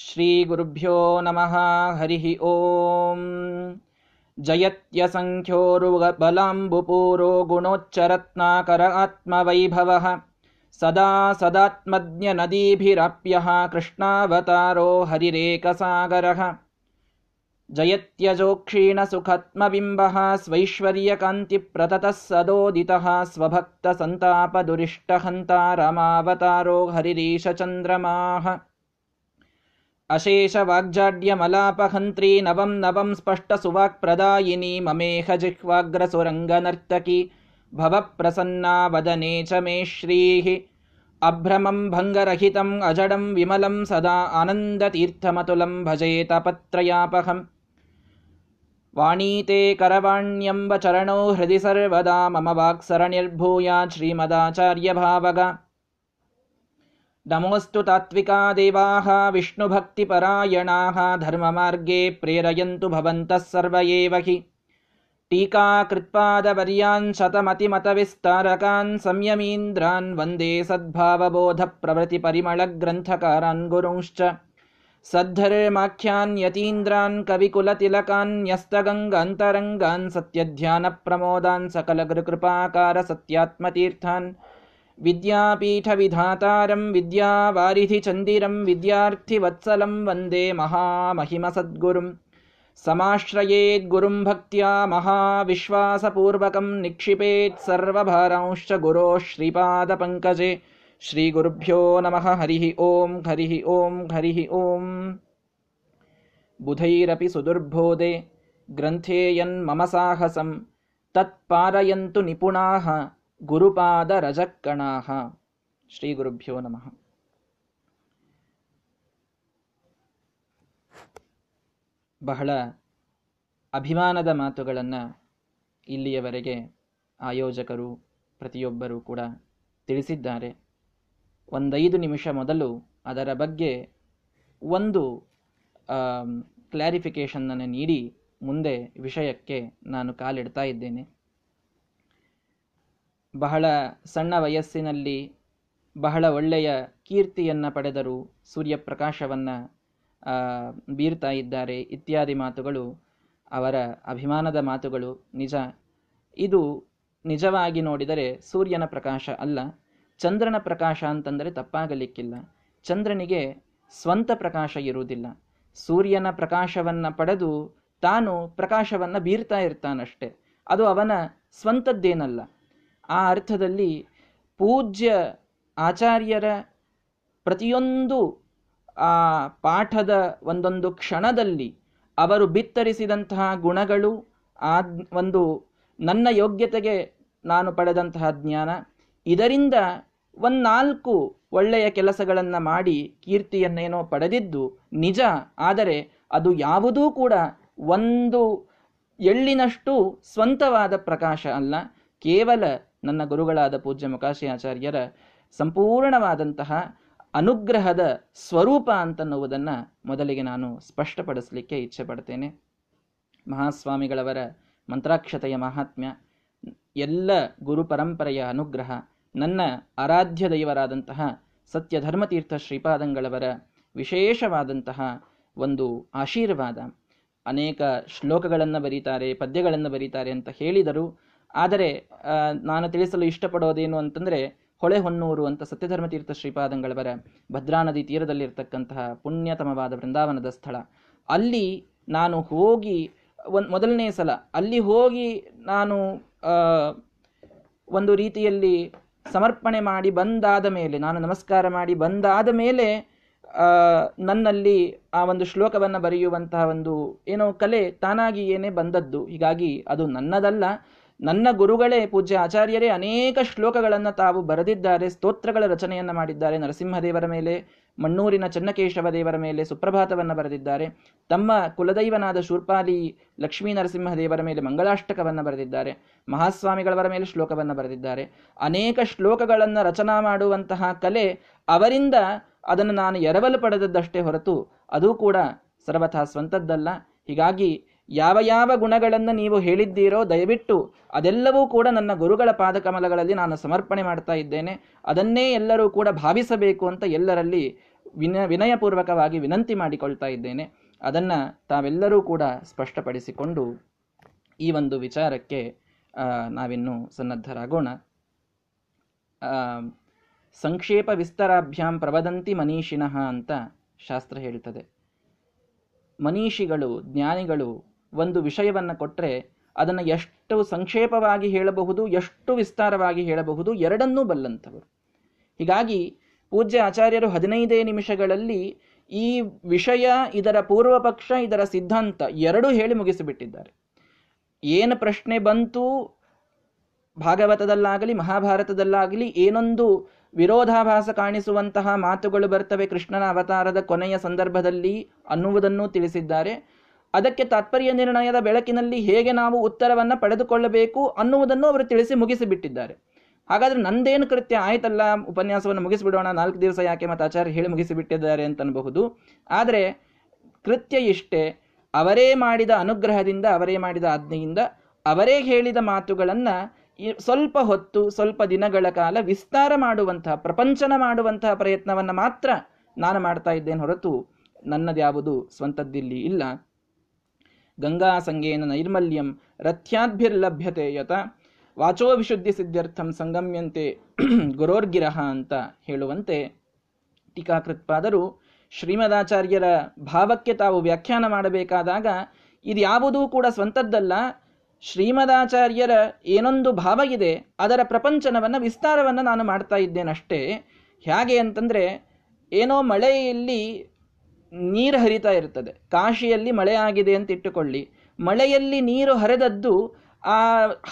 श्रीगुरुभ्यो नमः हरिः ॐ जयत्यसङ्ख्योरुबलाम्बुपूरो गुणोच्चरत्नाकर आत्मवैभवः। सदा सदात्मज्ञनदीभिरप्यः कृष्णावतारो हरिरेकसागरः। जयत्यजोक्षीणसुखत्मबिम्बः स्वैश्वर्यकान्तिप्रततः सदोदितः स्वभक्तसन्तापदुरिष्टहन्ता रमावतारो हरिरीशचन्द्रमाः अशेषवाग्जाड्यमलापहन्त्री नवं नवं स्पष्टसुवाक्प्रदायिनी ममेह जिह्वाग्रसुरङ्गनर्तकी भवप्रसन्ना वदने च मे श्रीः। अभ्रमं भङ्गरहितम् अजडं विमलं सदा आनन्दतीर्थमतुलं भजेतपत्रयापहम् वाणीते करवाण्यम्ब चरणो हृदि सर्वदा मम वाक्सरणिर्भूयात् श्रीमदाचार्यभावगा नमोऽस्तु तात्विका देवाः विष्णुभक्तिपरायणाः धर्ममार्गे प्रेरयन्तु भवन्तः सर्व एव हि टीकाकृत्पादवर्यान् शतमतिमतविस्तारकान् संयमीन्द्रान् वन्दे सद्भावबोधप्रभृतिपरिमळग्रन्थकारान् गुरुंश्च सद्धर्माख्यान् यतीन्द्रान् कविकुलतिलकान्यस्तगङ्गान्तरङ्गान् सत्यध्यानप्रमोदान् सकलगृकृपाकारसत्यात्मतीर्थान् विद्यापीठविधातारं विद्यावारिधिचन्दिरं विद्यार्थिवत्सलं वन्दे महामहिमसद्गुरुं समाश्रयेद्गुरुं भक्त्या महाविश्वासपूर्वकं निक्षिपेत् सर्वभारांश्च गुरोः श्रीपादपङ्कजे श्रीगुरुभ्यो नमः हरिः ॐ हरिः ॐ हरिः ॐ बुधैरपि सुदुर्बोधे ग्रन्थे यन्मम साहसं तत्पारयन्तु निपुणाः ಗುರುಪಾದ ರಜಕ್ಕಣಾಹ ಶ್ರೀ ಗುರುಭ್ಯೋ ನಮಃ. ಬಹಳ ಅಭಿಮಾನದ ಮಾತುಗಳನ್ನು ಇಲ್ಲಿಯವರೆಗೆ ಆಯೋಜಕರು, ಪ್ರತಿಯೊಬ್ಬರೂ ಕೂಡ ತಿಳಿಸಿದ್ದಾರೆ. ಒಂದೈದು ನಿಮಿಷ ಮೊದಲು ಅದರ ಬಗ್ಗೆ ಒಂದು ಕ್ಲಾರಿಫಿಕೇಷನ್ನನ್ನು ನೀಡಿ ಮುಂದೆ ವಿಷಯಕ್ಕೆ ನಾನು ಕಾಲಿಡ್ತಾ ಇದ್ದೇನೆ. ಬಹಳ ಸಣ್ಣ ವಯಸ್ಸಿನಲ್ಲಿ ಬಹಳ ಒಳ್ಳೆಯ ಕೀರ್ತಿಯನ್ನು ಪಡೆದರು ಸೂರ್ಯಪ್ರಕಾಶವನ್ನು ಬೀರ್ತಾ ಇದ್ದಾರೆ ಇತ್ಯಾದಿ ಮಾತುಗಳು ಅವರ ಅಭಿಮಾನದ ಮಾತುಗಳು. ನಿಜ. ಇದು ನಿಜವಾಗಿ ನೋಡಿದರೆ ಸೂರ್ಯನ ಪ್ರಕಾಶ ಅಲ್ಲ. ಚಂದ್ರನ ಪ್ರಕಾಶ ಅಂತಂದರೆ ತಪ್ಪಾಗಲಿಕ್ಕಿಲ್ಲ. ಚಂದ್ರನಿಗೆ ಸ್ವಂತ ಪ್ರಕಾಶ ಇರುವುದಿಲ್ಲ. ಸೂರ್ಯನ ಪ್ರಕಾಶವನ್ನು ಪಡೆದು ತಾನು ಪ್ರಕಾಶವನ್ನು ಬೀರ್ತಾ ಇರ್ತಾನಷ್ಟೆ. ಅದು ಅವನ ಸ್ವಂತದ್ದೇನಲ್ಲ. ಆ ಅರ್ಥದಲ್ಲಿ ಪೂಜ್ಯ ಆಚಾರ್ಯರ ಪ್ರತಿಯೊಂದು, ಆ, ಪಾಠದ ಒಂದೊಂದು ಕ್ಷಣದಲ್ಲಿ ಅವರು ಬಿತ್ತರಿಸಿದಂತಹ ಗುಣಗಳು, ಆ ಒಂದು ನನ್ನ ಯೋಗ್ಯತೆಗೆ ನಾನು ಪಡೆದಂತಹ ಜ್ಞಾನ, ಇದರಿಂದ ಒಂದ್ನಾಲ್ಕು ಒಳ್ಳೆಯ ಕೆಲಸಗಳನ್ನು ಮಾಡಿ ಕೀರ್ತಿಯನ್ನೇನೋ ಪಡೆದಿದ್ದು ನಿಜ, ಆದರೆ ಅದು ಯಾವುದೂ ಕೂಡ ಒಂದು ಎಳ್ಳಿನಷ್ಟು ಸ್ವಂತವಾದ ಪ್ರಕಾಶ ಅಲ್ಲ. ಕೇವಲ ನನ್ನ ಗುರುಗಳಾದ ಪೂಜ್ಯ ಮುಕಾಶಿ ಆಚಾರ್ಯರ ಸಂಪೂರ್ಣವಾದಂತಹ ಅನುಗ್ರಹದ ಸ್ವರೂಪ ಅಂತನ್ನುವುದನ್ನು ಮೊದಲಿಗೆ ನಾನು ಸ್ಪಷ್ಟಪಡಿಸಲಿಕ್ಕೆ ಇಚ್ಛೆ ಪಡ್ತೇನೆ. ಮಹಾಸ್ವಾಮಿಗಳವರ ಮಂತ್ರಾಕ್ಷತೆಯ ಮಹಾತ್ಮ್ಯ, ಎಲ್ಲ ಗುರು ಪರಂಪರೆಯ ಅನುಗ್ರಹ, ನನ್ನ ಆರಾಧ್ಯ ದೈವರಾದಂತಹ ಸತ್ಯಧರ್ಮತೀರ್ಥ ಶ್ರೀಪಾದಂಗಳವರ ವಿಶೇಷವಾದಂತಹ ಒಂದು ಆಶೀರ್ವಾದ. ಅನೇಕ ಶ್ಲೋಕಗಳನ್ನು ಬರೀತಾರೆ, ಪದ್ಯಗಳನ್ನು ಬರೀತಾರೆ ಅಂತ ಹೇಳಿದರು ಆದರೆ ನಾನು ತಿಳಿಸಲು ಇಷ್ಟಪಡೋದೇನು ಅಂತಂದರೆ ಹೊಳೆ ಹೊನ್ನೂರು ಅಂತ ಸತ್ಯಧರ್ಮತೀರ್ಥ ಶ್ರೀಪಾದಂಗಳವರ ಭದ್ರಾ ನದಿ ತೀರದಲ್ಲಿರ್ತಕ್ಕಂತಹ ಪುಣ್ಯತಮವಾದ ವೃಂದಾವನದ ಸ್ಥಳ. ಅಲ್ಲಿ ನಾನು ಹೋಗಿ ಒಂದು ಮೊದಲನೇ ಸಲ, ಅಲ್ಲಿ ಹೋಗಿ ನಾನು ಒಂದು ರೀತಿಯಲ್ಲಿ ಸಮರ್ಪಣೆ ಮಾಡಿ ಬಂದಾದ ಮೇಲೆ, ನಾನು ನಮಸ್ಕಾರ ಮಾಡಿ ಬಂದಾದ ಮೇಲೆ ನನ್ನಲ್ಲಿ ಆ ಒಂದು ಶ್ಲೋಕವನ್ನು ಬರೆಯುವಂತಹ ಒಂದು ಏನೋ ಕಲೆ ತಾನಾಗಿ ಏನೇ ಬಂದದ್ದು. ಹೀಗಾಗಿ ಅದು ನನ್ನದಲ್ಲ ನನ್ನ ಗುರುಗಳೇ, ಪೂಜ್ಯ ಆಚಾರ್ಯರೇ, ಅನೇಕ ಶ್ಲೋಕಗಳನ್ನು ತಾವು ಬರೆದಿದ್ದಾರೆ, ಸ್ತೋತ್ರಗಳ ರಚನೆಯನ್ನು ಮಾಡಿದ್ದಾರೆ. ನರಸಿಂಹದೇವರ ಮೇಲೆ, ಮಣ್ಣೂರಿನ ಚನ್ನಕೇಶವ ದೇವರ ಮೇಲೆ, ಸುಪ್ರಭಾತವನ್ನು ಬರೆದಿದ್ದಾರೆ. ತಮ್ಮ ಕುಲದೈವನಾದ ಶೂರ್ಪಾಲಿ ಲಕ್ಷ್ಮೀ ನರಸಿಂಹದೇವರ ಮೇಲೆ ಮಂಗಳಾಷ್ಟಕವನ್ನು ಬರೆದಿದ್ದಾರೆ. ಮಹಾಸ್ವಾಮಿಗಳವರ ಮೇಲೆ ಶ್ಲೋಕವನ್ನು ಬರೆದಿದ್ದಾರೆ. ಅನೇಕ ಶ್ಲೋಕಗಳನ್ನು ರಚನಾ ಮಾಡುವಂತಹ ಕಲೆ ಅವರಿಂದ ಅದನ್ನು ನಾನು ಎರವಲು ಪಡೆದದ್ದಷ್ಟೇ ಹೊರತು, ಅದು ಕೂಡ ಸರ್ವಥಾ ಸ್ವಂತದ್ದಲ್ಲ. ಹೀಗಾಗಿ ಯಾವ ಯಾವ ಗುಣಗಳನ್ನು ನೀವು ಹೇಳಿದ್ದೀರೋ ದಯವಿಟ್ಟು ಅದೆಲ್ಲವೂ ಕೂಡ ನನ್ನ ಗುರುಗಳ ಪಾದಕಮಲಗಳಲ್ಲಿ ನಾನು ಸಮರ್ಪಣೆ ಮಾಡ್ತಾ ಇದ್ದೇನೆ. ಅದನ್ನೇ ಎಲ್ಲರೂ ಕೂಡ ಭಾವಿಸಬೇಕು ಅಂತ ಎಲ್ಲರಲ್ಲಿ ವಿನ, ವಿನಯಪೂರ್ವಕವಾಗಿ ವಿನಂತಿ ಮಾಡಿಕೊಳ್ತಾ ಇದ್ದೇನೆ. ಅದನ್ನು ತಾವೆಲ್ಲರೂ ಕೂಡ ಸ್ಪಷ್ಟಪಡಿಸಿಕೊಂಡು ಈ ಒಂದು ವಿಚಾರಕ್ಕೆ ನಾವಿನ್ನು ಸನ್ನದ್ಧರಾಗೋಣ. ಸಂಕ್ಷೇಪ ವಿಸ್ತರಾಭ್ಯಾಂ ಪ್ರವದಂತಿ ಮನೀಷಿನಃ ಅಂತ ಶಾಸ್ತ್ರ ಹೇಳ್ತದೆ. ಮನೀಷಿಗಳು, ಜ್ಞಾನಿಗಳು ಒಂದು ವಿಷಯವನ್ನು ಕೊಟ್ಟರೆ ಅದನ್ನು ಎಷ್ಟು ಸಂಕ್ಷೇಪವಾಗಿ ಹೇಳಬಹುದು, ಎಷ್ಟು ವಿಸ್ತಾರವಾಗಿ ಹೇಳಬಹುದು ಎರಡನ್ನೂ ಬಲ್ಲಂಥವರು. ಹೀಗಾಗಿ ಪೂಜ್ಯ ಆಚಾರ್ಯರು ಹದಿನೈದೇ ನಿಮಿಷಗಳಲ್ಲಿ ಈ ವಿಷಯ, ಇದರ ಪೂರ್ವ ಪಕ್ಷ ಇದರ ಸಿದ್ಧಾಂತ ಎರಡೂ ಹೇಳಿ ಮುಗಿಸಿಬಿಟ್ಟಿದ್ದಾರೆ. ಏನು ಪ್ರಶ್ನೆ ಬಂತು? ಭಾಗವತದಲ್ಲಾಗಲಿ, ಮಹಾಭಾರತದಲ್ಲಾಗಲಿ, ಏನೊಂದು ವಿರೋಧಾಭಾಸ ಕಾಣಿಸುವಂತಹ ಮಾತುಗಳು ಬರ್ತವೆ ಕೃಷ್ಣನ ಅವತಾರದ ಕೊನೆಯ ಸಂದರ್ಭದಲ್ಲಿ ಅನ್ನುವುದನ್ನು ತಿಳಿಸಿದ್ದಾರೆ. ಅದಕ್ಕೆ ತಾತ್ಪರ್ಯ ನಿರ್ಣಯದ ಬೆಳಕಿನಲ್ಲಿ ಹೇಗೆ ನಾವು ಉತ್ತರವನ್ನು ಪಡೆದುಕೊಳ್ಳಬೇಕು ಅನ್ನುವುದನ್ನು ಅವರು ತಿಳಿಸಿ ಮುಗಿಸಿಬಿಟ್ಟಿದ್ದಾರೆ. ಹಾಗಾದರೆ ನಂದೇನು ಕೃತ್ಯ ಆಯ್ತಲ್ಲ, ಉಪನ್ಯಾಸವನ್ನು ಮುಗಿಸಿಬಿಡೋಣ, ನಾಲ್ಕು ದಿವಸ ಯಾಕೆ ಮತ್ತು ಆಚಾರ್ಯ ಹೇಳಿ ಮುಗಿಸಿಬಿಟ್ಟಿದ್ದಾರೆ ಅಂತನಬಹುದು. ಆದರೆ ಕೃತ್ಯ ಇಷ್ಟೇ, ಅವರೇ ಮಾಡಿದ ಅನುಗ್ರಹದಿಂದ, ಅವರೇ ಮಾಡಿದ ಆಜ್ಞೆಯಿಂದ, ಅವರೇ ಹೇಳಿದ ಮಾತುಗಳನ್ನು ಸ್ವಲ್ಪ ಹೊತ್ತು, ಸ್ವಲ್ಪ ದಿನಗಳ ಕಾಲ ವಿಸ್ತಾರ ಮಾಡುವಂತಹ, ಪ್ರಪಂಚನ ಮಾಡುವಂತಹ ಪ್ರಯತ್ನವನ್ನು ಮಾತ್ರ ನಾನು ಮಾಡ್ತಾ ಇದ್ದೇನೆ ಹೊರತು ನನ್ನದ್ಯಾವುದು ಸ್ವಂತದ್ದಿಲ್ಲಿ ಇಲ್ಲ. ಗಂಗಾ ಸಂಗೇನ ನೈರ್ಮಲ್ಯಂ ರಥ್ಯಾದ್ಭಿರ್ಲಭ್ಯತೆ ಯತ. ವಾಚೋ ವಿಶುದ್ಧಿ ಸಿದ್ಧರ್ಥಂ ಸಂಗಮ್ಯಂತೆ ಗುರೋರ್ಗಿರಹ ಅಂತ ಹೇಳುವಂತೆ ಟೀಕಾಕೃತ್ಪಾದರು ಶ್ರೀಮದಾಚಾರ್ಯರ ಭಾವಕ್ಕೆ ತಾವು ವ್ಯಾಖ್ಯಾನ ಮಾಡಬೇಕಾದಾಗ ಇದು ಯಾವುದೂ ಕೂಡ ಸ್ವಂತದ್ದಲ್ಲ. ಶ್ರೀಮದಾಚಾರ್ಯರ ಏನೊಂದು ಭಾವ ಇದೆ, ಅದರ ಪ್ರಪಂಚನವನ್ನು, ವಿಸ್ತಾರವನ್ನು ನಾನು ಮಾಡ್ತಾ ಇದ್ದೇನಷ್ಟೇ. ಹೇಗೆ ಅಂತಂದರೆ, ಏನೋ ಮಳೆಯಲ್ಲಿ ನೀರು ಹರಿತಾ ಇರ್ತದೆ. ಕಾಶಿಯಲ್ಲಿ ಮಳೆ ಆಗಿದೆ ಅಂತ ಇಟ್ಟುಕೊಳ್ಳಿ. ಮಳೆಯಲ್ಲಿ ನೀರು ಹರಿದದ್ದು, ಆ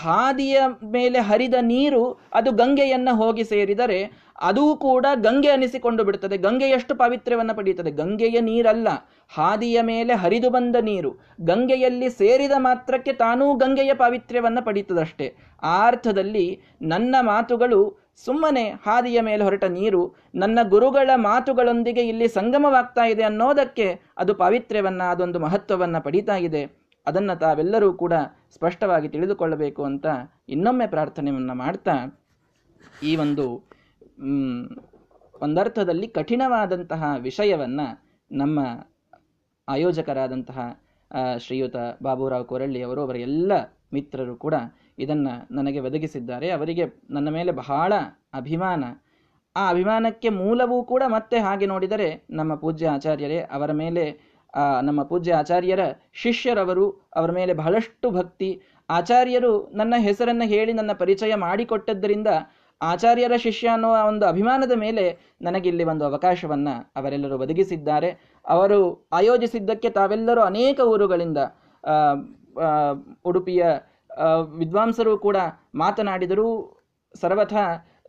ಹಾದಿಯ ಮೇಲೆ ಹರಿದ ನೀರು ಅದು ಗಂಗೆಯನ್ನು ಹೋಗಿ ಸೇರಿದರೆ ಅದೂ ಕೂಡ ಗಂಗೆ ಅನಿಸಿಕೊಂಡು ಬಿಡುತ್ತದೆ ಗಂಗೆಯಷ್ಟು ಪಾವಿತ್ರ್ಯವನ್ನು ಪಡೆಯುತ್ತದೆ ಗಂಗೆಯ ನೀರಲ್ಲ, ಹಾದಿಯ ಮೇಲೆ ಹರಿದು ಬಂದ ನೀರು. ಗಂಗೆಯಲ್ಲಿ ಸೇರಿದ ಮಾತ್ರಕ್ಕೆ ತಾನೂ ಗಂಗೆಯ ಪಾವಿತ್ರ್ಯವನ್ನು ಪಡೀತದಷ್ಟೇ. ಆ ಅರ್ಥದಲ್ಲಿ ನನ್ನ ಮಾತುಗಳು ಸುಮ್ಮನೆ ಹಾದಿಯ ಮೇಲೆ ಹೊರಟ ನೀರು ನನ್ನ ಗುರುಗಳ ಮಾತುಗಳೊಂದಿಗೆ ಇಲ್ಲಿ ಸಂಗಮವಾಗ್ತಾ ಇದೆ ಅನ್ನೋದಕ್ಕೆ ಅದು ಪಾವಿತ್ರ್ಯವನ್ನು, ಅದೊಂದು ಮಹತ್ವವನ್ನು ಪಡೀತಾ ಇದೆ. ಅದನ್ನು ತಾವೆಲ್ಲರೂ ಕೂಡ ಸ್ಪಷ್ಟವಾಗಿ ತಿಳಿದುಕೊಳ್ಳಬೇಕು ಅಂತ ಇನ್ನೊಮ್ಮೆ ಪ್ರಾರ್ಥನೆಯನ್ನು ಮಾಡ್ತಾ ಈ ಒಂದು ಒಂದರ್ಥದಲ್ಲಿ ಕಠಿಣವಾದಂತಹ ವಿಷಯವನ್ನು ನಮ್ಮ ಆಯೋಜಕರಾದಂತಹ ಶ್ರೀಯುತ ಬಾಬುರಾವ್ ಕೊರಳ್ಳಿಯವರು ಅವರ ಎಲ್ಲ ಮಿತ್ರರು ಕೂಡ ಇದನ್ನ ನನಗೆ ಒದಗಿಸಿದ್ದಾರೆ. ಅವರಿಗೆ ನನ್ನ ಮೇಲೆ ಬಹಳ ಅಭಿಮಾನ. ಆ ಅಭಿಮಾನಕ್ಕೆ ಮೂಲವೂ ಕೂಡ ಮತ್ತೆ ಹಾಗೆ ನೋಡಿದರೆ ನಮ್ಮ ಪೂಜ್ಯ ಆಚಾರ್ಯರೇ, ಅವರ ಮೇಲೆ ನಮ್ಮ ಪೂಜ್ಯ ಆಚಾರ್ಯರ ಶಿಷ್ಯರವರು, ಅವರ ಮೇಲೆ ಬಹಳಷ್ಟು ಭಕ್ತಿ. ಆಚಾರ್ಯರು ನನ್ನ ಹೆಸರನ್ನು ಹೇಳಿ ನನ್ನ ಪರಿಚಯ ಮಾಡಿಕೊಟ್ಟದ್ದರಿಂದ ಆಚಾರ್ಯರ ಶಿಷ್ಯ ಅನ್ನುವ ಒಂದು ಅಭಿಮಾನದ ಮೇಲೆ ನನಗಿಲ್ಲಿ ಒಂದು ಅವಕಾಶವನ್ನು ಅವರೆಲ್ಲರೂ ಒದಗಿಸಿದ್ದಾರೆ. ಅವರು ಆಯೋಜಿಸಿದ್ದಕ್ಕೆ ತಾವೆಲ್ಲರೂ ಅನೇಕ ಊರುಗಳಿಂದ ಉಡುಪಿಯ ವಿದ್ವಾಂಸರು ಕೂಡ ಮಾತನಾಡಿದರೂ ಸರ್ವಥ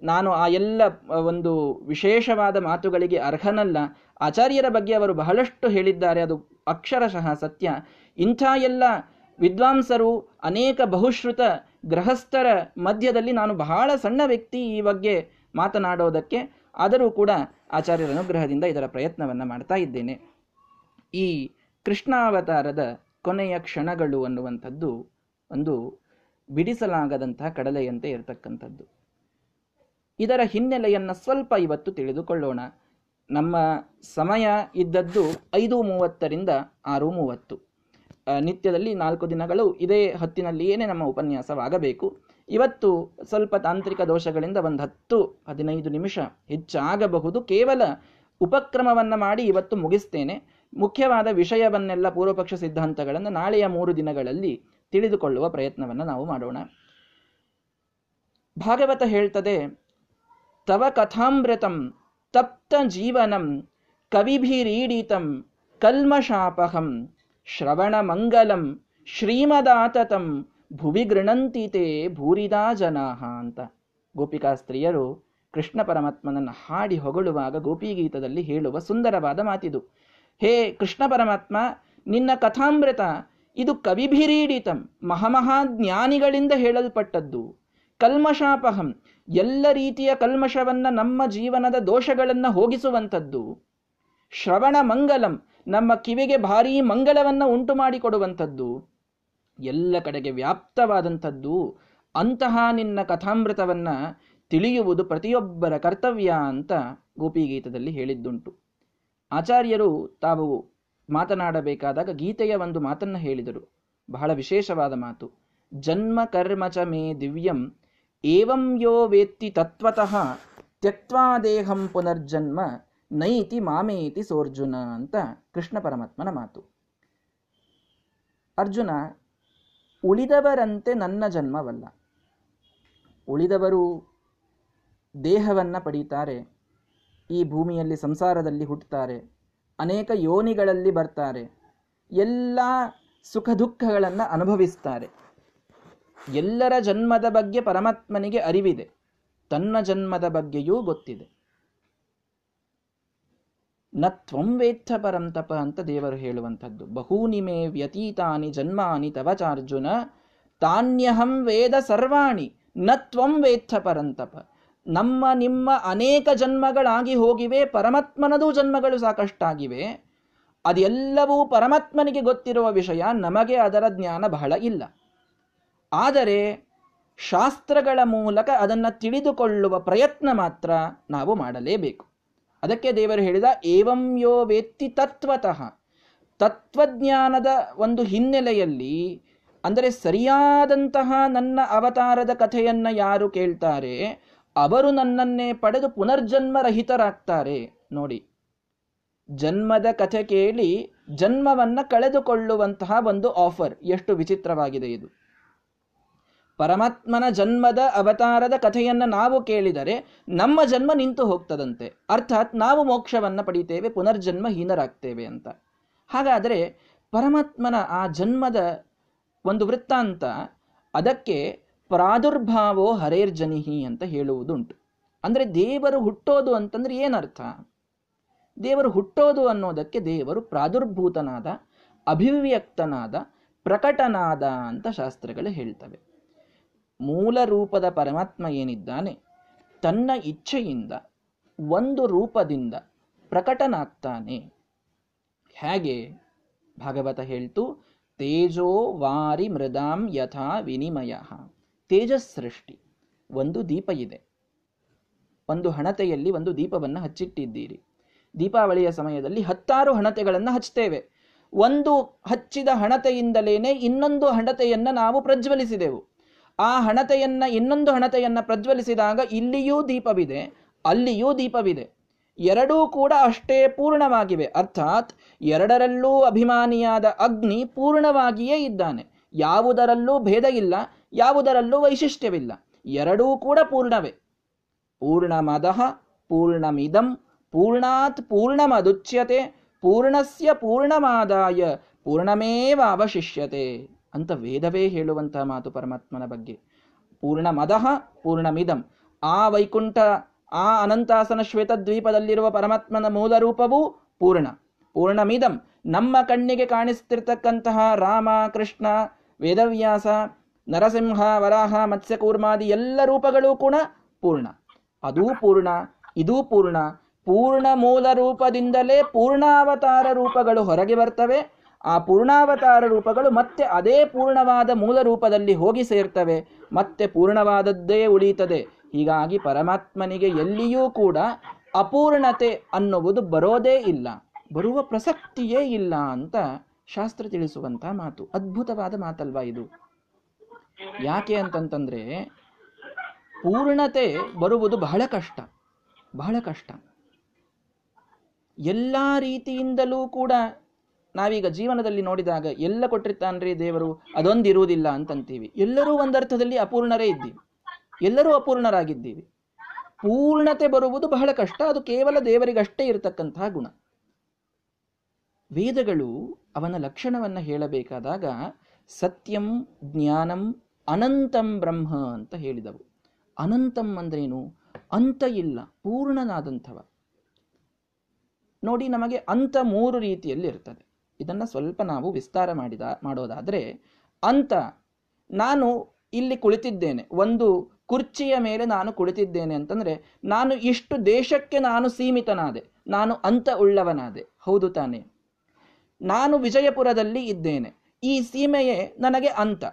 ನಾನು ಆ ಎಲ್ಲ ಒಂದು ವಿಶೇಷವಾದ ಮಾತುಗಳಿಗೆ ಅರ್ಹನಲ್ಲ. ಆಚಾರ್ಯರ ಬಗ್ಗೆ ಅವರು ಬಹಳಷ್ಟು ಹೇಳಿದ್ದಾರೆ. ಅದು ಅಕ್ಷರಶಃ ಸತ್ಯ. ಇಂಥ ಎಲ್ಲ ವಿದ್ವಾಂಸರು ಅನೇಕ ಬಹುಶ್ರುತ ಗೃಹಸ್ಥರ ಮಧ್ಯದಲ್ಲಿ ನಾನು ಬಹಳ ಸಣ್ಣ ವ್ಯಕ್ತಿ ಈ ಬಗ್ಗೆ ಮಾತನಾಡೋದಕ್ಕೆ ಆದರೂ ಕೂಡ ಆಚಾರ್ಯರ ಅನುಗ್ರಹದಿಂದ ಇದರ ಪ್ರಯತ್ನವನ್ನು ಮಾಡ್ತಾ ಇದ್ದೇನೆ. ಈ ಕೃಷ್ಣಾವತಾರದ ಕೊನೆಯ ಕ್ಷಣಗಳು ಅನ್ನುವಂಥದ್ದು ಒಂದು ಬಿಡಿಸಲಾಗದಂತಹ ಕಡಲೆಯಂತೆ ಇರತಕ್ಕಂಥದ್ದು. ಇದರ ಹಿನ್ನೆಲೆಯನ್ನು ಸ್ವಲ್ಪ ಇವತ್ತು ತಿಳಿದುಕೊಳ್ಳೋಣ. ನಮ್ಮ ಸಮಯ ಇದ್ದದ್ದು ಐದು ಮೂವತ್ತರಿಂದ ಆರು ಮೂವತ್ತು. ನಿತ್ಯದಲ್ಲಿ ನಾಲ್ಕು ದಿನಗಳು ಇದೇ ಏನೇ ನಮ್ಮ ಉಪನ್ಯಾಸವಾಗಬೇಕು. ಇವತ್ತು ಸ್ವಲ್ಪ ತಾಂತ್ರಿಕ ದೋಷಗಳಿಂದ ಒಂದು ಹತ್ತು, ಹದಿನೈದು ನಿಮಿಷ ಹೆಚ್ಚಾಗಬಹುದು. ಕೇವಲ ಉಪಕ್ರಮವನ್ನು ಮಾಡಿ ಇವತ್ತು ಮುಗಿಸ್ತೇನೆ. ಮುಖ್ಯವಾದ ವಿಷಯವನ್ನೆಲ್ಲ ಪೂರ್ವಪಕ್ಷ ಸಿದ್ಧಾಂತಗಳನ್ನು ನಾಳೆಯ ಮೂರು ದಿನಗಳಲ್ಲಿ ತಿಳಿದುಕೊಳ್ಳುವ ಪ್ರಯತ್ನವನ್ನು ನಾವು ಮಾಡೋಣ. ಭಾಗವತ ಹೇಳ್ತದೆ, ತವ ಕಥಾಮೃತಂ ತಪ್ತ ಜೀವನಂ ಕವಿಭಿರೀಡಿತಂ ಕಲ್ಮಶಾಪಹಂ ಶ್ರವಣ ಮಂಗಲಂ ಶ್ರೀಮದಾತತಂ ಭುವಿ ಗೃಣಂತಿತೆ ಭೂರಿದಾ ಜನಾಹ ಅಂತ. ಗೋಪಿಕಾ ಸ್ತ್ರೀಯರು ಕೃಷ್ಣ ಪರಮಾತ್ಮನನ್ನು ಹಾಡಿ ಹೊಗಳುವಾಗ ಗೋಪಿಗೀತದಲ್ಲಿ ಹೇಳುವ ಸುಂದರವಾದ ಮಾತಿದು. ಹೇ ಕೃಷ್ಣ ಪರಮಾತ್ಮ, ನಿನ್ನ ಕಥಾಮೃತ ಇದು ಕವಿಭಿರೀಡಿತಂ, ಮಹಾಮಹಾಜ್ಞಾನಿಗಳಿಂದ ಹೇಳಲ್ಪಟ್ಟದ್ದು. ಕಲ್ಮಶಾಪಹಂ ಎಲ್ಲ ರೀತಿಯ ಕಲ್ಮಶವನ್ನ ನಮ್ಮ ಜೀವನದ ದೋಷಗಳನ್ನ ಹೋಗಿಸುವಂಥದ್ದು. ಶ್ರವಣ ಮಂಗಲಂ ನಮ್ಮ ಕಿವಿಗೆ ಭಾರೀ ಮಂಗಳವನ್ನ ಉಂಟು ಮಾಡಿಕೊಡುವಂಥದ್ದು ಎಲ್ಲ ಕಡೆಗೆ ವ್ಯಾಪ್ತವಾದಂಥದ್ದು, ಅಂತಹ ನಿನ್ನ ಕಥಾಮೃತವನ್ನು ತಿಳಿಯುವುದು ಪ್ರತಿಯೊಬ್ಬರ ಕರ್ತವ್ಯ ಅಂತ ಗೋಪಿಗೀತದಲ್ಲಿ ಹೇಳಿದ್ದುಂಟು. ಆಚಾರ್ಯರು ತಾವು ಮಾತನಾಡಬೇಕಾದಾಗ ಗೀತೆಯ ಒಂದು ಮಾತನ್ನು ಹೇಳಿದರು. ಬಹಳ ವಿಶೇಷವಾದ ಮಾತು. ಜನ್ಮ ಕರ್ಮ ಚ ಮೇ ದಿವ್ಯಂ ಏವಂ ಯೋ ವೇತ್ತಿ ತತ್ವತಃ ತ್ಯಕ್ವಾ ದೇಹಂ ಪುನರ್ಜನ್ಮ ನೈತಿ ಮಾಮೇತಿ ಸೋರ್ಜುನ ಅಂತ ಕೃಷ್ಣ ಪರಮಾತ್ಮನ ಮಾತು. ಅರ್ಜುನ, ಉಳಿದವರಂತೆ ನನ್ನ ಜನ್ಮವಲ್ಲ. ಉಳಿದವರು ದೇಹವನ್ನು ಪಡೀತಾರೆ, ಈ ಭೂಮಿಯಲ್ಲಿ ಸಂಸಾರದಲ್ಲಿ ಹುಟ್ಟುತ್ತಾರೆ ಅನೇಕ ಯೋನಿಗಳಲ್ಲಿ ಬರ್ತಾರೆ. ಎಲ್ಲ ಸುಖ ದುಃಖಗಳನ್ನು ಅನುಭವಿಸ್ತಾರೆ. ಎಲ್ಲರ ಜನ್ಮದ ಬಗ್ಗೆ ಪರಮಾತ್ಮನಿಗೆ ಅರಿವಿದೆ. ತನ್ನ ಜನ್ಮದ ಬಗ್ಗೆಯೂ ಗೊತ್ತಿದೆ. ನ ತ್ವಂ ವೇತ್ಥ ಪರಂತಪ ಅಂತ ದೇವರು ಹೇಳುವಂಥದ್ದು. ಬಹೂನಿಮೆ ವ್ಯತೀತಾನಿ ಜನ್ಮಾನಿ ತವಚಾರ್ಜುನ ತಾನ್ಯಹಂ ವೇದ ಸರ್ವಾಣಿ. ನ ತ್ವಂ ವೇತ್ಥ ಪರಂತಪ ನಮ್ಮ ನಿಮ್ಮ ಅನೇಕ ಜನ್ಮಗಳಾಗಿ ಹೋಗಿವೆ, ಪರಮಾತ್ಮನದು ಜನ್ಮಗಳು ಸಾಕಷ್ಟಾಗಿವೆ. ಅದೆಲ್ಲವೂ ಪರಮಾತ್ಮನಿಗೆ ಗೊತ್ತಿರುವ ವಿಷಯ, ನಮಗೆ ಅದರ ಜ್ಞಾನ ಬಹಳ ಇಲ್ಲ. ಆದರೆ ಶಾಸ್ತ್ರಗಳ ಮೂಲಕ ಅದನ್ನು ತಿಳಿದುಕೊಳ್ಳುವ ಪ್ರಯತ್ನ ಮಾತ್ರ ನಾವು ಮಾಡಲೇಬೇಕು. ಅದಕ್ಕೆ ದೇವರು ಹೇಳಿದ, ಏವಂ ಯೋ ವೇತ್ತಿ ತತ್ವತಃ. ತತ್ವಜ್ಞಾನದ ಒಂದು ಹಿನ್ನೆಲೆಯಲ್ಲಿ, ಅಂದರೆ ಸರಿಯಾದಂತಹ ನನ್ನ ಅವತಾರದ ಕಥೆಯನ್ನು ಯಾರು ಕೇಳ್ತಾರೆ ಅವರು ನನ್ನನ್ನೇ ಪಡೆದು ಪುನರ್ಜನ್ಮ ರಹಿತರಾಗ್ತಾರೆ ನೋಡಿ. ಜನ್ಮದ ಕಥೆ ಕೇಳಿ ಜನ್ಮವನ್ನ ಕಳೆದುಕೊಳ್ಳುವಂತಹ ಒಂದು ಆಫರ್. ಎಷ್ಟು ವಿಚಿತ್ರವಾಗಿದೆ ಇದು. ಪರಮಾತ್ಮನ ಜನ್ಮದ ಅವತಾರದ ಕಥೆಯನ್ನು ನಾವು ಕೇಳಿದರೆ ನಮ್ಮ ಜನ್ಮ ನಿಂತು ಹೋಗ್ತದಂತೆ. ಅರ್ಥಾತ್ ನಾವು ಮೋಕ್ಷವನ್ನ ಪಡಿತೇವೆ ಪುನರ್ಜನ್ಮ ಹೀನರಾಗ್ತೇವೆ ಅಂತ. ಹಾಗಾದರೆ ಪರಮಾತ್ಮನ ಆ ಜನ್ಮದ ಒಂದು ವೃತ್ತಾಂತ ಅದಕ್ಕೆ ಪ್ರಾದುರ್ಭಾವೋ ಹರೇರ್ಜನಿಹಿ ಅಂತ ಹೇಳುವುದುಂಟು. ಅಂದರೆ ದೇವರು ಹುಟ್ಟೋದು ಅಂತಂದ್ರೆ ಏನರ್ಥ? ದೇವರು ಹುಟ್ಟೋದು ಅನ್ನೋದಕ್ಕೆ ದೇವರು ಪ್ರಾದುರ್ಭೂತನಾದ, ಅಭಿವ್ಯಕ್ತನಾದ, ಪ್ರಕಟನಾದ ಅಂತ ಶಾಸ್ತ್ರಗಳು ಹೇಳ್ತವೆ. ಮೂಲ ರೂಪದ ಪರಮಾತ್ಮ ಏನಿದ್ದಾನೆ, ತನ್ನ ಇಚ್ಛೆಯಿಂದ, ಒಂದು ರೂಪದಿಂದ ಪ್ರಕಟನಾಗ್ತಾನೆ. ಹೇಗೆ? ಭಾಗವತ ಹೇಳ್ತು, ತೇಜೋ ವಾರಿ ಮೃದಾಂ ಯಥಾ ವಿನಿಮಯ. ತೇಜಸ್ ಸೃಷ್ಟಿ ಒಂದು ದೀಪ ಇದೆ. ಒಂದು ಹಣತೆಯಲ್ಲಿ ಒಂದು ದೀಪವನ್ನು ಹಚ್ಚಿಟ್ಟಿದ್ದೀರಿ. ದೀಪಾವಳಿಯ ಸಮಯದಲ್ಲಿ ಹತ್ತಾರು ಹಣತೆಗಳನ್ನು ಹಚ್ತೇವೆ. ಒಂದು ಹಚ್ಚಿದ ಹಣತೆಯಿಂದಲೇನೆ ಇನ್ನೊಂದು ಹಣತೆಯನ್ನು ನಾವು ಪ್ರಜ್ವಲಿಸಿದೆವು. ಆ ಹಣತೆಯನ್ನ, ಇನ್ನೊಂದು ಹಣತೆಯನ್ನು ಪ್ರಜ್ವಲಿಸಿದಾಗ ಇಲ್ಲಿಯೂ ದೀಪವಿದೆ, ಅಲ್ಲಿಯೂ ದೀಪವಿದೆ. ಎರಡೂ ಕೂಡ ಅಷ್ಟೇ ಪೂರ್ಣವಾಗಿವೆ. ಅರ್ಥಾತ್ ಎರಡರಲ್ಲೂ ಅಭಿಮಾನಿಯಾದ ಅಗ್ನಿ ಪೂರ್ಣವಾಗಿಯೇ ಇದ್ದಾನೆ. ಯಾವುದರಲ್ಲೂ ಭೇದ ಇಲ್ಲ. ಯಾವುದರಲ್ಲೂ ವೈಶಿಷ್ಟ್ಯವಿಲ್ಲ. ಎರಡೂ ಕೂಡ ಪೂರ್ಣವೇ. ಪೂರ್ಣಮದಃ ಪೂರ್ಣಮಿದಂ ಪೂರ್ಣಾತ್ ಪೂರ್ಣಮದುಚ್ಯತೆ ಪೂರ್ಣಸ್ಯ ಪೂರ್ಣಮಾದಾಯ ಪೂರ್ಣಮೇವ ಅವಶಿಷ್ಯತೆ ಅಂತ ವೇದವೇ ಹೇಳುವಂತಹ ಮಾತು ಪರಮಾತ್ಮನ ಬಗ್ಗೆ. ಪೂರ್ಣಮದಃ ಪೂರ್ಣಮಿದಂ ಆ ವೈಕುಂಠ ಆ ಅನಂತಾಸನ ಶ್ವೇತದ್ವೀಪದಲ್ಲಿರುವ ಪರಮಾತ್ಮನ ಮೂಲ ರೂಪವೂ ಪೂರ್ಣ. ಪೂರ್ಣಮಿದಂ ನಮ್ಮ ಕಣ್ಣಿಗೆ ಕಾಣಿಸ್ತಿರ್ತಕ್ಕಂತಹ ರಾಮ, ಕೃಷ್ಣ, ವೇದವ್ಯಾಸ ನರಸಿಂಹ, ವರಾಹ ಮತ್ಸ್ಯಕೂರ್ಮಾದಿ ಎಲ್ಲ ರೂಪಗಳೂ ಕೂಡ ಪೂರ್ಣ. ಅದೂ ಪೂರ್ಣ, ಇದೂ ಪೂರ್ಣ ಪೂರ್ಣ ಮೂಲ ರೂಪದಿಂದಲೇ ಪೂರ್ಣಾವತಾರ ರೂಪಗಳು ಹೊರಗೆ ಬರ್ತವೆ. ಆ ಪೂರ್ಣಾವತಾರ ರೂಪಗಳು ಮತ್ತೆ ಅದೇ ಪೂರ್ಣವಾದ ಮೂಲ ರೂಪದಲ್ಲಿ ಹೋಗಿ ಸೇರ್ತವೆ. ಮತ್ತೆ ಪೂರ್ಣವಾದದ್ದೇ ಉಳಿಯುತ್ತದೆ. ಹೀಗಾಗಿ ಪರಮಾತ್ಮನಿಗೆ ಎಲ್ಲಿಯೂ ಕೂಡ ಅಪೂರ್ಣತೆ ಅನ್ನುವುದು ಬರೋದೇ ಇಲ್ಲ. ಬರುವ ಪ್ರಸಕ್ತಿಯೇ ಇಲ್ಲ ಅಂತ ಶಾಸ್ತ್ರ ತಿಳಿಸುವಂತ ಮಾತು. ಅದ್ಭುತವಾದ ಮಾತಲ್ವಾ ಇದು. ಯಾಕೆ ಅಂತಂತಂದ್ರೆ ಪೂರ್ಣತೆ ಬರುವುದು ಬಹಳ ಕಷ್ಟ ಬಹಳ ಕಷ್ಟ. ಎಲ್ಲ ರೀತಿಯಿಂದಲೂ ಕೂಡ ನಾವೀಗ ಜೀವನದಲ್ಲಿ ನೋಡಿದಾಗ ಎಲ್ಲ ಕೊಟ್ಟಿರ್ತಾನ್ರಿ ದೇವರು, ಅದೊಂದಿರುವುದಿಲ್ಲ ಅಂತಂತೀವಿ. ಎಲ್ಲರೂ ಒಂದರ್ಥದಲ್ಲಿ ಅಪೂರ್ಣರೇ ಇದ್ದೀವಿ. ಎಲ್ಲರೂ ಅಪೂರ್ಣರಾಗಿದ್ದೀವಿ. ಪೂರ್ಣತೆ ಬರುವುದು ಬಹಳ ಕಷ್ಟ, ಅದು ಕೇವಲ ದೇವರಿಗಷ್ಟೇ ಇರತಕ್ಕಂತಹ ಗುಣ. ವೇದಗಳು ಅವನ ಲಕ್ಷಣವನ್ನ ಹೇಳಬೇಕಾದಾಗ ಸತ್ಯಂ ಜ್ಞಾನಂ ಅನಂತಂ ಬ್ರಹ್ಮ ಅಂತ ಹೇಳಿದವು. ಅನಂತಂ ಅಂದ್ರೇನು? ಅಂತ ಇಲ್ಲ, ಪೂರ್ಣನಾದಂಥವ. ನೋಡಿ, ನಮಗೆ ಅಂತ ಮೂರು ರೀತಿಯಲ್ಲಿ ಇರ್ತದೆ. ಇದನ್ನು ಸ್ವಲ್ಪ ನಾವು ವಿಸ್ತಾರ ಮಾಡಿದ, ಮಾಡೋದಾದರೆ, ಅಂತ ನಾನು ಇಲ್ಲಿ ಕುಳಿತಿದ್ದೇನೆ. ಒಂದು ಕುರ್ಚಿಯ ಮೇಲೆ ನಾನು ಕುಳಿತಿದ್ದೇನೆ ಅಂತಂದ್ರೆ, ನಾನು ಇಷ್ಟು ದೇಶಕ್ಕೆ ನಾನು ಸೀಮಿತನಾದೆ. ನಾನು ಅಂತ ಉಳ್ಳವನಾದೆ. ಹೌದು ತಾನೆ. ನಾನು ವಿಜಯಪುರದಲ್ಲಿ ಇದ್ದೇನೆ. ಈ ಸೀಮೆಯೇ ನನಗೆ ಅಂತ.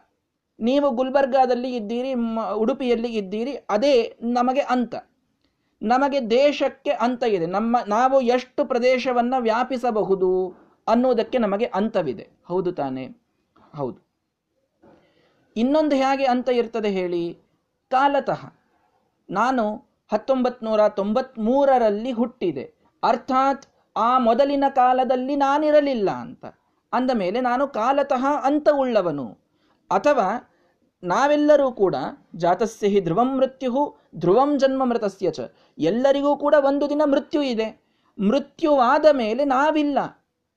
ನೀವು ಗುಲ್ಬರ್ಗಾದಲ್ಲಿ ಇದ್ದೀರಿ ಉಡುಪಿಯಲ್ಲಿ ಇದ್ದೀರಿ, ಅದೇ ನಮಗೆ ಅಂತ. ನಮಗೆ ದೇಶಕ್ಕೆ ಅಂತ ಇದೆ. ನಮ್ಮ, ನಾವು ಎಷ್ಟು ಪ್ರದೇಶವನ್ನು ವ್ಯಾಪಿಸಬಹುದು ಅನ್ನೋದಕ್ಕೆ ನಮಗೆ ಅಂತವಿದೆ. ಹೌದು ತಾನೆ? ಹೌದು. ಇನ್ನೊಂದು ಹೇಗೆ ಅಂತ ಇರ್ತದೆ ಹೇಳಿ, ಕಾಲತಃ ನಾನು ಹತ್ತೊಂಬತ್ ನೂರ ತೊಂಬತ್ಮೂರರಲ್ಲಿ ಹುಟ್ಟಿದೆ. ಅರ್ಥಾತ್ ಆ ಮೊದಲಿನ ಕಾಲದಲ್ಲಿ ನಾನಿರಲಿಲ್ಲ ಅಂತ. ಅಂದ ಮೇಲೆ ನಾನು ಕಾಲತಃ ಅಂತ ಉಳ್ಳವನು ಅಥವಾ ನಾವೆಲ್ಲರೂ ಕೂಡ ಜಾತಸ್ಯ ಹಿ ಧ್ರುವಂ ಮೃತ್ಯು ಧ್ರುವಂ ಜನ್ಮ ಮೃತಸ್ಯ ಚ. ಎಲ್ಲರಿಗೂ ಕೂಡ ಒಂದು ದಿನ ಮೃತ್ಯು ಇದೆ. ಮೃತ್ಯುವಾದ ಮೇಲೆ ನಾವಿಲ್ಲ.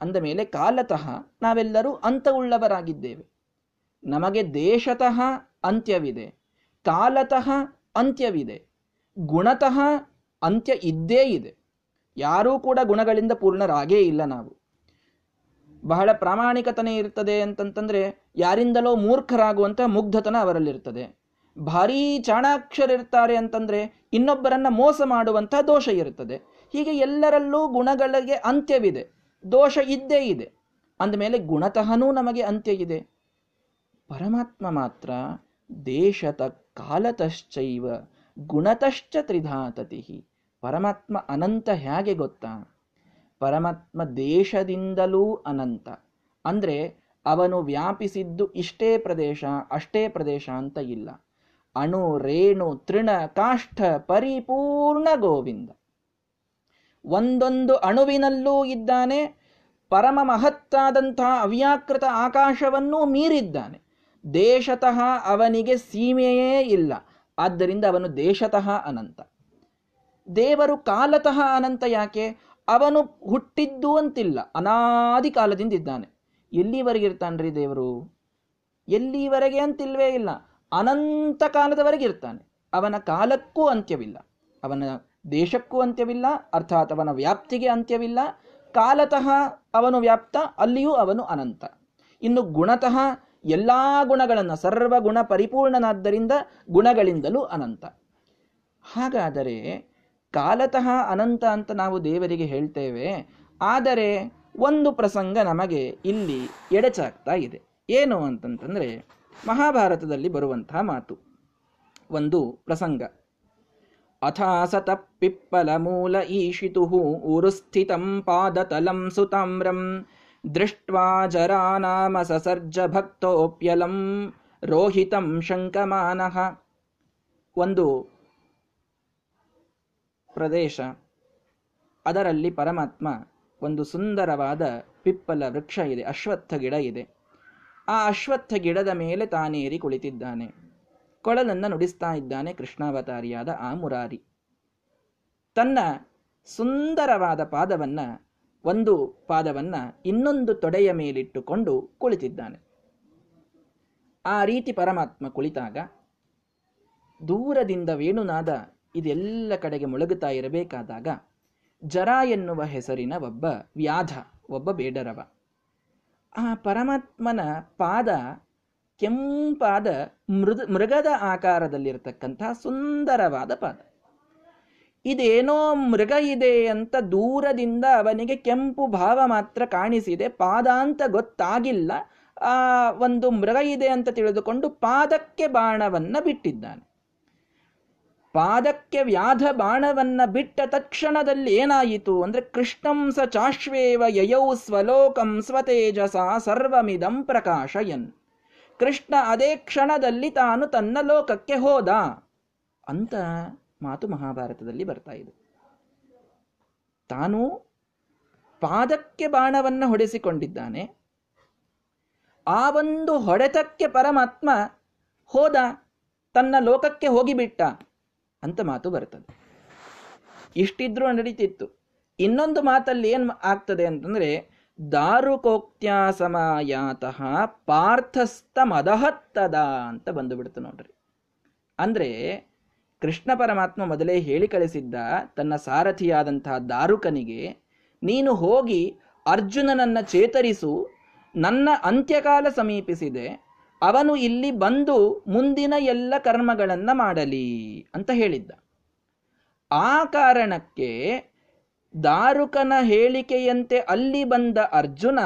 ಅಂದ ಮೇಲೆ ಕಾಲತಃ ನಾವೆಲ್ಲರೂ ಅಂತ ಉಳ್ಳವರಾಗಿದ್ದೇವೆ ನಮಗೆ ದೇಶತಃ ಅಂತ್ಯವಿದೆ. ಕಾಲತಃ ಅಂತ್ಯವಿದೆ. ಗುಣತಃ ಅಂತ್ಯ ಇದ್ದೇ ಇದೆ. ಯಾರೂ ಕೂಡ ಗುಣಗಳಿಂದ ಪೂರ್ಣರಾಗೇ ಇಲ್ಲ ನಾವು. ಬಹಳ ಪ್ರಾಮಾಣಿಕತನ ಇರ್ತದೆ ಅಂತಂತಂದ್ರೆ ಯಾರಿಂದಲೋ ಮೂರ್ಖರಾಗುವಂತ ಮುಗ್ಧತನ ಅವರಲ್ಲಿರ್ತದೆ. ಭಾರೀ ಚಾಣಾಕ್ಷರಿರ್ತಾರೆ ಅಂತಂದ್ರೆ ಇನ್ನೊಬ್ಬರನ್ನ ಮೋಸ ಮಾಡುವಂಥ ದೋಷ ಇರುತ್ತದೆ ಹೀಗೆ ಎಲ್ಲರಲ್ಲೂ ಗುಣಗಳಿಗೆ ಅಂತ್ಯವಿದೆ. ದೋಷ ಇದ್ದೇ ಇದೆ. ಅಂದಮೇಲೆ ಗುಣತಃನೂ ನಮಗೆ ಅಂತ್ಯ ಇದೆ. ಪರಮಾತ್ಮ ಮಾತ್ರ ದೇಶತ ಕಾಲತಶ್ಚೈವ ಗುಣತಶ್ಚ ತ್ರಿಧಾತತಿ ಪರಮಾತ್ಮ ಅನಂತ ಹೇಗೆ ಗೊತ್ತಾ? ಪರಮಾತ್ಮ ದೇಶದಿಂದಲೂ ಅನಂತ. ಅಂದರೆ ಅವನು ವ್ಯಾಪಿಸಿದ್ದು ಇಷ್ಟೇ ಪ್ರದೇಶ, ಅಷ್ಟೇ ಪ್ರದೇಶ ಅಂತ ಇಲ್ಲ. ಅಣು, ರೇಣು, ತೃಣ, ಕಾಷ್ಠ, ಪರಿಪೂರ್ಣ ಗೋವಿಂದ. ಒಂದೊಂದು ಅಣುವಿನಲ್ಲೂ ಇದ್ದಾನೆ, ಪರಮ ಮಹತ್ತಾದಂತಹ ಅವ್ಯಾಕೃತ ಆಕಾಶವನ್ನೂ ಮೀರಿದ್ದಾನೆ. ದೇಶತಃ ಅವನಿಗೆ ಸೀಮೆಯೇ ಇಲ್ಲ, ಆದ್ದರಿಂದ ಅವನು ದೇಶತಃ ಅನಂತ. ದೇವರು ಕಾಲತಃ ಅನಂತ ಯಾಕೆ? ಅವನು ಹುಟ್ಟಿದ್ದು ಅಂತಿಲ್ಲ, ಅನಾದಿ ಕಾಲದಿಂದ ಇದ್ದಾನೆ. ಎಲ್ಲಿವರೆಗೆ ಇರ್ತಾನ್ರಿ ದೇವರು? ಎಲ್ಲಿವರೆಗೆ ಅಂತಿಲ್ವೇ ಇಲ್ಲ, ಅನಂತ ಕಾಲದವರೆಗೆ ಇರ್ತಾನೆ. ಅವನ ಕಾಲಕ್ಕೂ ಅಂತ್ಯವಿಲ್ಲ, ಅವನ ದೇಶಕ್ಕೂ ಅಂತ್ಯವಿಲ್ಲ, ಅರ್ಥಾತ್ ಅವನ ವ್ಯಾಪ್ತಿಗೆ ಅಂತ್ಯವಿಲ್ಲ. ಕಾಲತಃ ಅವನು ವ್ಯಾಪ್ತ, ಅಲ್ಲಿಯೂ ಅವನು ಅನಂತ. ಇನ್ನು ಗುಣತಃ ಎಲ್ಲ ಗುಣಗಳನ್ನು ಸರ್ವ ಗುಣ ಪರಿಪೂರ್ಣನಾದ್ದರಿಂದ ಗುಣಗಳಿಂದಲೂ ಅನಂತ. ಹಾಗಾದರೆ ಕಾಲತಃ ಅನಂತ ಅಂತ ನಾವು ದೇವರಿಗೆ ಹೇಳ್ತೇವೆ. ಆದರೆ ಒಂದು ಪ್ರಸಂಗ ನಮಗೆ ಇಲ್ಲಿ ಎಡಚಾಗ್ತಾ ಇದೆ. ಏನು ಅಂತಂತಂದರೆ ಮಹಾಭಾರತದಲ್ಲಿ ಬರುವಂತಹ ಮಾತು. ಒಂದು ಪ್ರಸಂಗ. ಅಥಾಸತ ಪಿಪ್ಪಲ ಮೂಲ ಈಶಿತು ಉರುಸ್ಥಿತಂ ಪಾದತಲಂ ಸುತಾಮ್ರಂ ದೃಷ್ಟ್ವಾ ಜರಾನಾಮ ಸಸರ್ಜ ಭಕ್ತೋಪ್ಯಲಂ ರೋಹಿತಂ ಶಂಕಮಾನಃ. ಒಂದು ಪ್ರದೇಶ. ಅದರಲ್ಲಿ ಪರಮಾತ್ಮ ಒಂದು ಸುಂದರವಾದ ಪಿಪ್ಪಲ ವೃಕ್ಷ ಇದೆ, ಅಶ್ವತ್ಥ ಗಿಡ ಇದೆ. ಆ ಅಶ್ವತ್ಥ ಗಿಡದ ಮೇಲೆ ತಾನೇರಿ ಕುಳಿತಿದ್ದಾನೆ. ಕೊಳಲನ್ನು ನುಡಿಸ್ತಾ ಇದ್ದಾನೆ ಕೃಷ್ಣಾವತಾರಿಯಾದ ಆ ಮುರಾರಿ. ತನ್ನ ಸುಂದರವಾದ ಪಾದವನ್ನ, ಒಂದು ಪಾದವನ್ನ ಇನ್ನೊಂದು ತೊಡೆಯ ಮೇಲಿಟ್ಟುಕೊಂಡು ಕುಳಿತಿದ್ದಾನೆ. ಆ ರೀತಿ ಪರಮಾತ್ಮ ಕುಳಿತಾಗ ದೂರದಿಂದ ವೇಣುನಾದ ಇದೆಲ್ಲ ಕಡೆಗೆ ಮುಳುಗುತ್ತಾ ಇರಬೇಕಾದಾಗ ಜರ ಎನ್ನುವ ಹೆಸರಿನ ಒಬ್ಬ ವ್ಯಾಧ, ಒಬ್ಬ ಬೇಡರವ. ಆ ಪರಮಾತ್ಮನ ಪಾದ ಕೆಂಪಾದ ಮೃದ, ಮೃಗದ ಆಕಾರದಲ್ಲಿರತಕ್ಕಂತಹ ಸುಂದರವಾದ ಪಾದ. ಇದೇನೋ ಮೃಗ ಇದೆ ಅಂತ ದೂರದಿಂದ ಅವನಿಗೆ ಕೆಂಪು ಭಾವ ಮಾತ್ರ ಕಾಣಿಸಿದೆ ಪಾದ ಅಂತ ಗೊತ್ತಾಗಿಲ್ಲ. ಆ ಒಂದು ಮೃಗ ಇದೆ ಅಂತ ತಿಳಿದುಕೊಂಡು ಪಾದಕ್ಕೆ ಬಾಣವನ್ನು ಬಿಟ್ಟಿದ್ದಾನೆ. ಪಾದಕ್ಕೆ ವ್ಯಾಧ ಬಾಣವನ್ನ ಬಿಟ್ಟ ತಕ್ಷಣದಲ್ಲಿ ಏನಾಯಿತು ಅಂದ್ರೆ ಕೃಷ್ಣಂ ಸ ಚಾಶ್ವೇವ ಯಯೌ ಸ್ವಲೋಕಂ ಸ್ವತೇಜಸ ಸರ್ವಮಿದಂ ಪ್ರಕಾಶಯನ್. ಕೃಷ್ಣ ಅದೇ ಕ್ಷಣದಲ್ಲಿ ತಾನು ತನ್ನ ಲೋಕಕ್ಕೆ ಹೋದ ಅಂತ ಮಾತು ಮಹಾಭಾರತದಲ್ಲಿ ಬರ್ತಾ ಇದೆ. ತಾನು ಪಾದಕ್ಕೆ ಬಾಣವನ್ನು ಹೊಡೆಸಿಕೊಂಡಿದ್ದಾನೆ. ಆ ಒಂದು ಹೊಡೆತಕ್ಕೆ ಪರಮಾತ್ಮ ಹೋದ, ತನ್ನ ಲೋಕಕ್ಕೆ ಹೋಗಿಬಿಟ್ಟ. ಅಂತ ಮಾತು ಬರ್ತದೆ. ಇಷ್ಟಿದ್ರೂ ನಡೀತಿತ್ತು. ಇನ್ನೊಂದು ಮಾತಲ್ಲಿ ಏನ್ ಆಗ್ತದೆ ಅಂತಂದ್ರೆ ದಾರುಕೋಕ್ತ್ಯಾ ಸಮಯಾತಃ ಪಾರ್ಥಸ್ಥ ಮದಹತ್ತದ ಅಂತ ಬಂದು ಬಿಡ್ತು ನೋಡ್ರಿ. ಅಂದ್ರೆ, ಕೃಷ್ಣ ಪರಮಾತ್ಮ ಮೊದಲೇ ಹೇಳಿ ಕಳಿಸಿದ್ದ ತನ್ನ ಸಾರಥಿಯಾದಂತಹ ದಾರುಕನಿಗೆ, ನೀನು ಹೋಗಿ ಅರ್ಜುನನನ್ನ ಚೇತರಿಸು, ನನ್ನ ಅಂತ್ಯಕಾಲ ಸಮೀಪಿಸಿದೆ ಅವನು ಇಲ್ಲಿ ಬಂದು ಮುಂದಿನ ಎಲ್ಲ ಕರ್ಮಗಳನ್ನು ಮಾಡಲಿ ಅಂತ ಹೇಳಿದ್ದ. ಆ ಕಾರಣಕ್ಕೆ ದಾರುಕನ ಹೇಳಿಕೆಯಂತೆ ಅಲ್ಲಿ ಬಂದ ಅರ್ಜುನ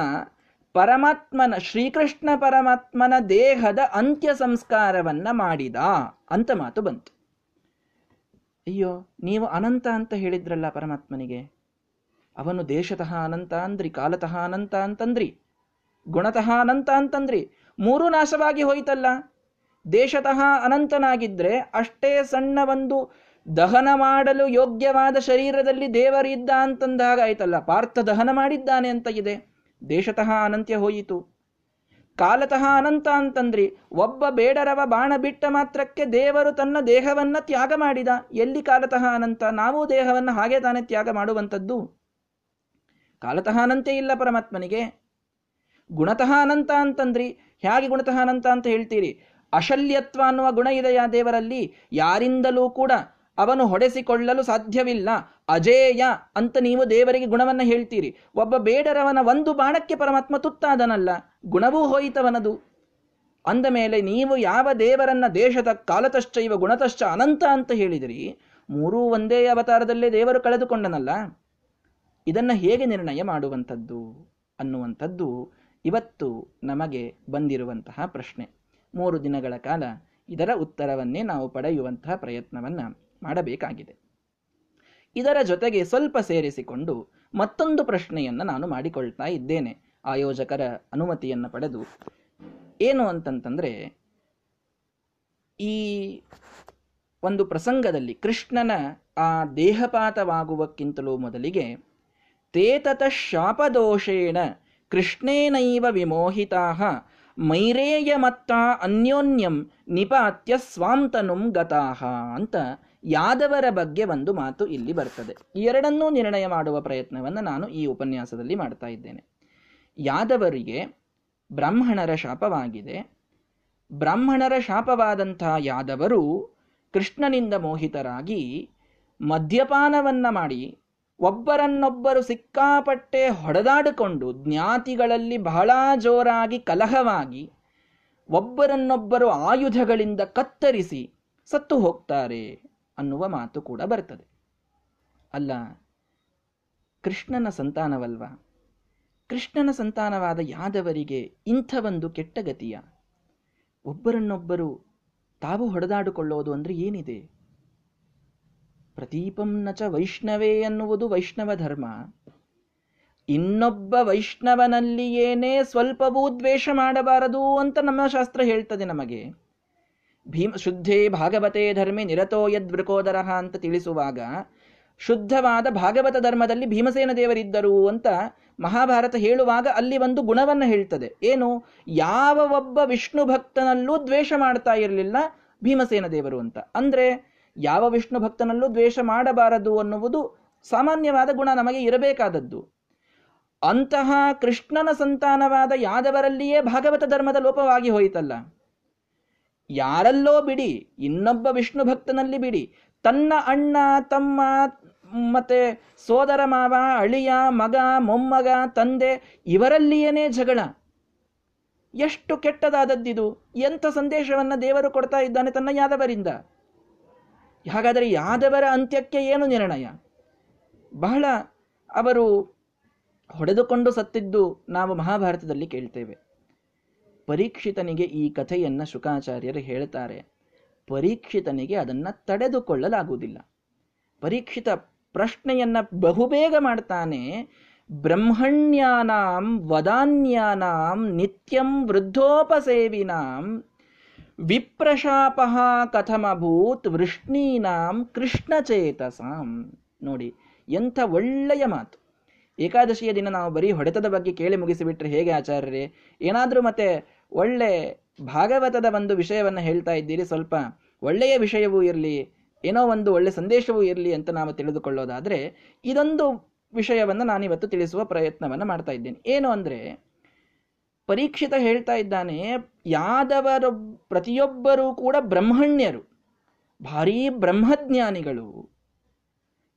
ಪರಮಾತ್ಮನ, ಶ್ರೀಕೃಷ್ಣ ಪರಮಾತ್ಮನ ದೇಹದ ಅಂತ್ಯ ಸಂಸ್ಕಾರವನ್ನ ಮಾಡಿದ ಅಂತ ಮಾತು ಬಂತು. ಅಯ್ಯೋ, ನೀವು ಅನಂತ ಅಂತ ಹೇಳಿದ್ರಲ್ಲ ಪರಮಾತ್ಮನಿಗೆ. ಅವನು ದೇಶತಃ ಅನಂತ ಅಂದ್ರಿ, ಕಾಲತಃ ಅನಂತ ಅಂತಂದ್ರಿ, ಗುಣತಃ ಅನಂತ ಅಂತಂದ್ರಿ ಮೂರು ನಾಶವಾಗಿ ಹೋಯ್ತಲ್ಲ. ದೇಶತಃ ಅನಂತನಾಗಿದ್ರೆ ಅಷ್ಟೇ ಸಣ್ಣ ಒಂದು ದಹನ ಮಾಡಲು ಯೋಗ್ಯವಾದ ಶರೀರದಲ್ಲಿ ದೇವರಿದ್ದ ಅಂತಂದಾಗ ಆಯ್ತಲ್ಲ, ಪಾರ್ಥ ದಹನ ಮಾಡಿದ್ದಾನೆ ಅಂತ ಇದೆ. ದೇಶತಃ ಅನಂತ್ಯ ಹೋಯಿತು. ಕಾಲತಃ ಅನಂತ ಅಂತಂದ್ರಿ. ಒಬ್ಬ ಬೇಡರವ ಬಾಣ ಬಿಟ್ಟ ಮಾತ್ರಕ್ಕೆ ದೇವರು ತನ್ನ ದೇಹವನ್ನ ತ್ಯಾಗ ಮಾಡಿದ. ಎಲ್ಲಿ ಕಾಲತಃ ಅನಂತ? ನಾವು ದೇಹವನ್ನ ಹಾಗೆ ತಾನೇ ತ್ಯಾಗ ಮಾಡುವಂಥದ್ದು. ಕಾಲತಃ ಅನಂತೆ ಇಲ್ಲ ಪರಮಾತ್ಮನಿಗೆ. ಗುಣತಃ ಅನಂತ ಅಂತಂದ್ರಿ. ಹೇಗೆ ಗುಣತಃ ಅನಂತ ಅಂತ ಹೇಳ್ತೀರಿ? ಅಶಲ್ಯತ್ವ ಅನ್ನುವ ಗುಣ ಇದೆಯಾ ದೇವರಲ್ಲಿ? ಯಾರಿಂದಲೂ ಕೂಡ ಅವನು ಹೊಡೆಸಿಕೊಳ್ಳಲು ಸಾಧ್ಯವಿಲ್ಲ. ಅಜೇಯ ಅಂತ ನೀವು ದೇವರಿಗೆ ಗುಣವನ್ನು ಹೇಳ್ತೀರಿ. ಒಬ್ಬ ಬೇಡರವನ ಒಂದು ಬಾಣಕ್ಕೆ ಪರಮಾತ್ಮ ತುತ್ತಾದನಲ್ಲ, ಗುಣವೂ ಹೋಯಿತವನದು. ಅಂದ ಮೇಲೆ ನೀವು ಯಾವ ದೇವರನ್ನ ದೇಶದ ಕಾಲತಶ್ಚೈವ ಗುಣತಶ್ಚ ಅನಂತ ಅಂತ ಹೇಳಿದಿರಿ, ಮೂರೂ ಒಂದೇ ಅವತಾರದಲ್ಲೇ ದೇವರು ಕಳೆದುಕೊಂಡನಲ್ಲ. ಇದನ್ನು ಹೇಗೆ ನಿರ್ಣಯ ಮಾಡುವಂಥದ್ದು ಅನ್ನುವಂಥದ್ದು ಇವತ್ತು ನಮಗೆ ಬಂದಿರುವಂತಹ ಪ್ರಶ್ನೆ. ಮೂರು ದಿನಗಳ ಕಾಲ ಇದರ ಉತ್ತರವನ್ನೇ ನಾವು ಪಡೆಯುವಂತಹ ಪ್ರಯತ್ನವನ್ನು ಮಾಡಬೇಕಾಗಿದೆ. ಇದರ ಜೊತೆಗೆ ಸ್ವಲ್ಪ ಸೇರಿಸಿಕೊಂಡು ಮತ್ತೊಂದು ಪ್ರಶ್ನೆಯನ್ನು ನಾನು ಮಾಡಿಕೊಳ್ತಾ ಇದ್ದೇನೆ. ಆಯೋಜಕರ ಅನುಮತಿಯನ್ನು ಪಡೆದು. ಏನು ಅಂತಂತಂದರೆ, ಈ ಒಂದು ಪ್ರಸಂಗದಲ್ಲಿ ಕೃಷ್ಣನ ಆ ದೇಹಪಾತವಾಗುವಕ್ಕಿಂತಲೂ ಮೊದಲಿಗೆ, ತೇತತ ಶಾಪದೋಷೇಣ ಕೃಷ್ಣೇನೈವ ವಿಮೋಹಿತಾ ಮೈರೇಯ ಮತ್ತ ಅನ್ಯೋನ್ಯಂ ನಿಪಾತ್ಯ ಸ್ವಾಂತನುಂ ಗತಾಹ ಅಂತ ಯಾದವರ ಬಗ್ಗೆ ಒಂದು ಮಾತು ಇಲ್ಲಿ ಬರ್ತದೆ. ಎರಡನ್ನೂ ನಿರ್ಣಯ ಮಾಡುವ ಪ್ರಯತ್ನವನ್ನು ನಾನು ಈ ಉಪನ್ಯಾಸದಲ್ಲಿ ಮಾಡ್ತಾ ಇದ್ದೇನೆ. ಯಾದವರಿಗೆ ಬ್ರಾಹ್ಮಣರ ಶಾಪವಾಗಿದೆ. ಬ್ರಾಹ್ಮಣರ ಶಾಪವಾದಂಥ ಯಾದವರು ಕೃಷ್ಣನಿಂದ ಮೋಹಿತರಾಗಿ ಮದ್ಯಪಾನವನ್ನು ಮಾಡಿ ಒಬ್ಬರನ್ನೊಬ್ಬರು ಸಿಕ್ಕಾಪಟ್ಟೆ ಹೊಡೆದಾಡಿಕೊಂಡು ಜ್ಞಾತಿಗಳಲ್ಲಿ ಬಹಳ ಜೋರಾಗಿ ಕಲಹವಾಗಿ ಒಬ್ಬರನ್ನೊಬ್ಬರು ಆಯುಧಗಳಿಂದ ಕತ್ತರಿಸಿ ಸತ್ತು ಹೋಗ್ತಾರೆ ಅನ್ನುವ ಮಾತು ಕೂಡ ಬರ್ತದೆ. ಅಲ್ಲ, ಕೃಷ್ಣನ ಸಂತಾನವಲ್ವ? ಕೃಷ್ಣನ ಸಂತಾನವಾದ ಯಾದವರಿಗೆ ಇಂಥ ಒಂದು ಕೆಟ್ಟ ಗತಿಯ? ಒಬ್ಬರನ್ನೊಬ್ಬರು ತಾವು ಹೊಡೆದಾಡಿಕೊಳ್ಳೋದು ಅಂದರೆ ಏನಿದೆ? ಪ್ರದೀಪಂ ನಚ ವೈಷ್ಣವೇ ಎನ್ನುವುದು ವೈಷ್ಣವ ಧರ್ಮ. ಇನ್ನೊಬ್ಬ ವೈಷ್ಣವನಲ್ಲಿಯೇನೇ ಸ್ವಲ್ಪವೂ ದ್ವೇಷ ಮಾಡಬಾರದು ಅಂತ ನಮ್ಮ ಶಾಸ್ತ್ರ ಹೇಳ್ತದೆ ನಮಗೆ. ಭೀಮ ಶುದ್ಧೇ ಭಾಗವತೆ ಧರ್ಮೆ ನಿರತೋ ಯದ್ವೃಕೋದರ ಅಂತ ತಿಳಿಸುವಾಗ ಶುದ್ಧವಾದ ಭಾಗವತ ಧರ್ಮದಲ್ಲಿ ಭೀಮಸೇನ ದೇವರಿದ್ದರು ಅಂತ ಮಹಾಭಾರತ ಹೇಳುವಾಗ ಅಲ್ಲಿ ಒಂದು ಗುಣವನ್ನು ಹೇಳ್ತದೆ. ಏನು? ಯಾವ ಒಬ್ಬ ವಿಷ್ಣು ಭಕ್ತನಲ್ಲೂ ದ್ವೇಷ ಮಾಡ್ತಾ ಇರಲಿಲ್ಲ ಭೀಮಸೇನ ದೇವರು ಅಂತ. ಅಂದ್ರೆ ಯಾವ ವಿಷ್ಣು ಭಕ್ತನಲ್ಲೂ ದ್ವೇಷ ಮಾಡಬಾರದು ಅನ್ನುವುದು ಸಾಮಾನ್ಯವಾದ ಗುಣ ನಮಗೆ ಇರಬೇಕಾದದ್ದು. ಅಂತಹ ಕೃಷ್ಣನ ಸಂತಾನವಾದ ಯಾದವರಲ್ಲಿಯೇ ಭಾಗವತ ಧರ್ಮದ ಲೋಪವಾಗಿ ಹೋಯಿತಲ್ಲ. ಯಾರಲ್ಲೋ ಬಿಡಿ, ಇನ್ನೊಬ್ಬ ವಿಷ್ಣು ಭಕ್ತನಲ್ಲಿ ಬಿಡಿ, ತನ್ನ ಅಣ್ಣ, ತಮ್ಮ ಮತ್ತೆ ಸೋದರ ಮಾವ, ಅಳಿಯ ಮಗ, ಮೊಮ್ಮಗ, ತಂದೆ ಇವರಲ್ಲಿಯೇನೇ ಜಗಳ. ಎಷ್ಟು ಕೆಟ್ಟದಾದದ್ದಿದು, ಎಂಥ ಸಂದೇಶವನ್ನು ದೇವರು ಕೊಡ್ತಾ ಇದ್ದಾನೆ ತನ್ನ ಯಾದವರಿಂದ? ಹಾಗಾದರೆ ಯಾದವರ ಅಂತ್ಯಕ್ಕೆ ಏನು ನಿರ್ಣಯ? ಬಹಳ ಅವರು ಹೊಡೆದುಕೊಂಡು ಸತ್ತಿದ್ದು ನಾವು ಮಹಾಭಾರತದಲ್ಲಿ ಕೇಳ್ತೇವೆ. ಪರೀಕ್ಷಿತನಿಗೆ ಈ ಕಥೆಯನ್ನು ಶುಕಾಚಾರ್ಯರು ಹೇಳ್ತಾರೆ. ಪರೀಕ್ಷಿತನಿಗೆ ಅದನ್ನು ತಡೆದುಕೊಳ್ಳಲಾಗುವುದಿಲ್ಲ. ಪರೀಕ್ಷಿತ ಪ್ರಶ್ನೆಯನ್ನ ಬಹುಬೇಗ ಮಾಡ್ತಾನೆ. ಬ್ರಹ್ಮಣ್ಯಾನಾಂ ವದಾನ್ಯಾನಾಂ ನಿತ್ಯಂ ವೃದ್ಧೋಪಸೇವಿನಾಂ ವಿಪ್ರಶಾಪ ಕಥಮಭೂತ್ ವೃಷ್ಣೀನಾಂ ಕೃಷ್ಣಚೇತಸಾಂ. ನೋಡಿ, ಎಂಥ ಒಳ್ಳೆಯ ಮಾತು. ಏಕಾದಶಿಯ ದಿನ ನಾವು ಬರೀ ಹೊಡೆತದ ಬಗ್ಗೆ ಕೇಳಿ ಮುಗಿಸಿಬಿಟ್ರೆ ಹೇಗೆ ಆಚಾರ್ಯರೇ? ಏನಾದರೂ ಮತ್ತೆ ಒಳ್ಳೆ ಭಾಗವತದ ಒಂದು ವಿಷಯವನ್ನು ಹೇಳ್ತಾ ಇದ್ದೀರಿ, ಸ್ವಲ್ಪ ಒಳ್ಳೆಯ ವಿಷಯವೂ ಇರಲಿ, ಏನೋ ಒಂದು ಒಳ್ಳೆ ಸಂದೇಶವೂ ಇರಲಿ ಅಂತ ನಾವು ತಿಳಿದುಕೊಳ್ಳೋದಾದರೆ ಇದೊಂದು ವಿಷಯವನ್ನು ನಾನಿವತ್ತು ತಿಳಿಸುವ ಪ್ರಯತ್ನವನ್ನು ಮಾಡ್ತಾ ಇದ್ದೇನೆ. ಏನು ಅಂದ್ರೆ ಪರೀಕ್ಷಿತ ಹೇಳ್ತಾ ಇದ್ದಾನೆ, ಯಾದವರ ಪ್ರತಿಯೊಬ್ಬರೂ ಕೂಡ ಬ್ರಹ್ಮಣ್ಯರು, ಭಾರೀ ಬ್ರಹ್ಮಜ್ಞಾನಿಗಳು.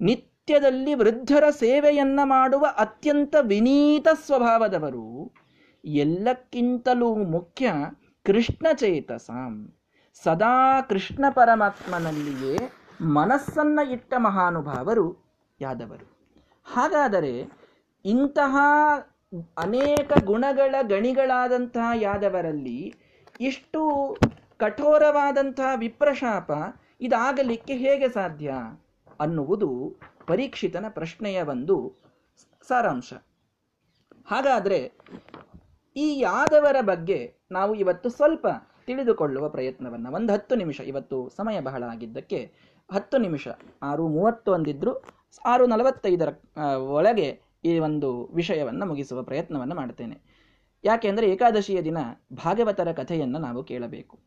ನಿತ್ಯದಲ್ಲಿ ವೃದ್ಧರ ಸೇವೆಯನ್ನ ಮಾಡುವ ಅತ್ಯಂತ ವಿನೀತ ಸ್ವಭಾವದವರು. ಎಲ್ಲಕ್ಕಿಂತಲೂ ಮುಖ್ಯ ಕೃಷ್ಣ ಚೇತಸಾಂ. ಸದಾ ಕೃಷ್ಣ ಪರಮಾತ್ಮನಲ್ಲಿಯೇ ಮನಸ್ಸನ್ನ ಇಟ್ಟ ಮಹಾನುಭಾವರು ಯಾದವರು. ಹಾಗಾದರೆ ಇಂತಹ ಅನೇಕ ಗುಣಗಳ ಗಣಿಗಳಾದಂತಹ ಯಾದವರಲ್ಲಿ ಇಷ್ಟು ಕಠೋರವಾದಂತಹ ವಿಪ್ರಶಾಪ ಇದಾಗಲಿಕ್ಕೆ ಹೇಗೆ ಸಾಧ್ಯ ಅನ್ನುವುದು ಪರೀಕ್ಷಿತನ ಪ್ರಶ್ನೆಯ ಒಂದು ಸಾರಾಂಶ. ಹಾಗಾದರೆ ಈ ಯಾದವರ ಬಗ್ಗೆ ನಾವು ಇವತ್ತು ಸ್ವಲ್ಪ ತಿಳಿದುಕೊಳ್ಳುವ ಪ್ರಯತ್ನವನ್ನು ಒಂದು ಹತ್ತು ನಿಮಿಷ, ಇವತ್ತು ಸಮಯ ಬಹಳ ಆಗಿದ್ದಕ್ಕೆ ಹತ್ತು ನಿಮಿಷ. ಆರು ಮೂವತ್ತು ಅಂದಿದ್ರು ಆರು ನಲವತ್ತೈದರ ಒಳಗೆ ಈ ಒಂದು ವಿಷಯವನ್ನು ಮುಗಿಸುವ ಪ್ರಯತ್ನವನ್ನು ಮಾಡ್ತೇನೆ ಯಾಕೆಂದರೆ ಏಕಾದಶಿಯ ದಿನ ಭಾಗವತರ ಕಥೆಯನ್ನು ನಾವು ಕೇಳಬೇಕು.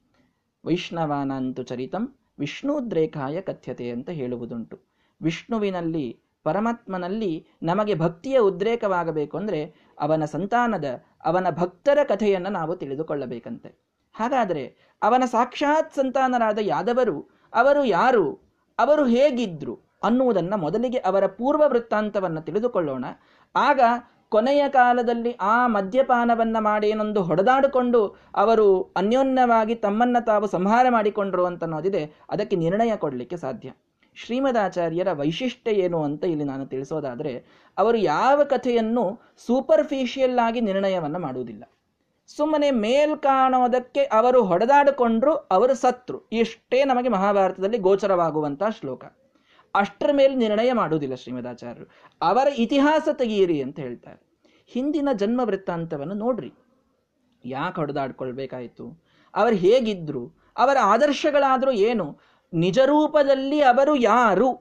ವೈಷ್ಣವಾನಂತು ಚರಿತಂ, ವಿಷ್ಣುದ್ರೇಖಾಯ ಕಥ್ಯತೆ ಅಂತ ಹೇಳುವುದುಂಟು. ವಿಷ್ಣುವಿನಲ್ಲಿ, ಪರಮಾತ್ಮನಲ್ಲಿ ನಮಗೆ ಭಕ್ತಿಯ ಉದ್ರೇಕವಾಗಬೇಕು ಅಂದರೆ ಅವನ ಸಂತಾನದ, ಅವನ ಭಕ್ತರ ಕಥೆಯನ್ನು ನಾವು ತಿಳಿದುಕೊಳ್ಳಬೇಕಂತೆ. ಹಾಗಾದರೆ ಅವನ ಸಾಕ್ಷಾತ್ ಸಂತಾನರಾದ ಯಾದವರು, ಅವರು ಯಾರು, ಅವರು ಹೇಗಿದ್ರು ಅನ್ನುವುದನ್ನು ಮೊದಲಿಗೆ ಅವರ ಪೂರ್ವ ವೃತ್ತಾಂತವನ್ನು ತಿಳಿದುಕೊಳ್ಳೋಣ. ಆಗ ಕೊನೆಯ ಕಾಲದಲ್ಲಿ ಆ ಮದ್ಯಪಾನವನ್ನ ಮಾಡೇನೊಂದು ಹೊಡೆದಾಡಿಕೊಂಡು ಅವರು ಅನ್ಯೋನ್ಯವಾಗಿ ತಮ್ಮನ್ನ ತಾವು ಸಂಹಾರ ಮಾಡಿಕೊಂಡರು ಅಂತ ಅನ್ನೋದಿದೆ. ಅದಕ್ಕೆ ನಿರ್ಣಯ ಕೊಡಲಿಕ್ಕೆ ಸಾಧ್ಯ. ಶ್ರೀಮದಾಚಾರ್ಯರ ವೈಶಿಷ್ಟ್ಯ ಏನು ಅಂತ ಇಲ್ಲಿ ನಾನು ತಿಳಿಸೋದಾದರೆ, ಅವರು ಯಾವ ಕಥೆಯನ್ನು ಸೂಪರ್ಫಿಷಿಯಲ್ ಆಗಿ ನಿರ್ಣಯವನ್ನು ಮಾಡುವುದಿಲ್ಲ. ಸುಮ್ಮನೆ ಮೇಲ್ ಕಾಣೋದಕ್ಕೆ ಅವರು ಹೊಡೆದಾಡಿಕೊಂಡ್ರು, ಅವರು ಸತ್ರು. ಇಷ್ಟೇ ನಮಗೆ ಮಹಾಭಾರತದಲ್ಲಿ ಗೋಚರವಾಗುವಂತಹ ಶ್ಲೋಕ. ಅಷ್ಟರ ಮೇಲೆ ನಿರ್ಣಯ ಮಾಡುವುದಿಲ್ಲ ಶ್ರೀಮದಾಚಾರ್ಯರು. ಅವರ ಇತಿಹಾಸ ತೆಗೆಯಿರಿ ಅಂತ ಹೇಳ್ತಾರೆ. ಹಿಂದಿನ ಜನ್ಮ ವೃತ್ತಾಂತವನ್ನು ನೋಡ್ರಿ. ಯಾಕೆ ಹೊಡೆದಾಡ್ಕೊಳ್ಬೇಕಾಯ್ತು? ಅವರು ಹೇಗಿದ್ರು? ಅವರ ಆದರ್ಶಗಳಾದರೂ ಏನು? ನಿಜರೂಪದಲ್ಲಿ ಅವರು ಯಾರು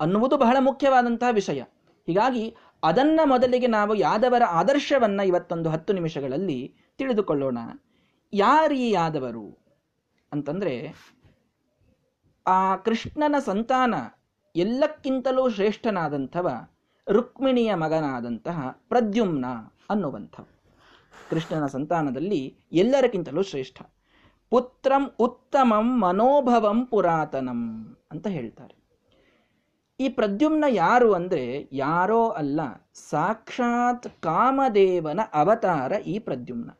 ಅನ್ನುವುದು ಬಹಳ ಮುಖ್ಯವಾದಂತಹ ವಿಷಯ. ಹೀಗಾಗಿ ಅದನ್ನ ಮೊದಲಿಗೆ ನಾವು ಯಾದವರ ಆದರ್ಶವನ್ನ ಇವತ್ತೊಂದು ಹತ್ತು ನಿಮಿಷಗಳಲ್ಲಿ ತಿಳಿದುಕೊಳ್ಳೋಣ. ಯಾರೀ ಯಾದವರು? ಅಂತಂದ್ರೆ ಆ ಕೃಷ್ಣನ ಸಂತಾನ ಎಲ್ಲಕ್ಕಿಂತಲೂ ಶ್ರೇಷ್ಠನಾದಂಥವ ರುಕ್ಮಿಣಿಯ ಮಗನಾದಂತಹ ಪ್ರದ್ಯುಮ್ನ ಅನ್ನುವಂಥವ. ಕೃಷ್ಣನ ಸಂತಾನದಲ್ಲಿ ಎಲ್ಲರಕ್ಕಿಂತಲೂ ಶ್ರೇಷ್ಠ. ಪುತ್ರಂ ಉತ್ತಮಂ ಮನೋಭವಂ ಪುರಾತನಂ ಅಂತ ಹೇಳ್ತಾರೆ. ಈ ಪ್ರದ್ಯುಮ್ನ ಯಾರು ಅಂದರೆ ಯಾರೋ ಅಲ್ಲ, ಸಾಕ್ಷಾತ್ ಕಾಮದೇವನ ಅವತಾರ ಈ ಪ್ರದ್ಯುಮ್ನ.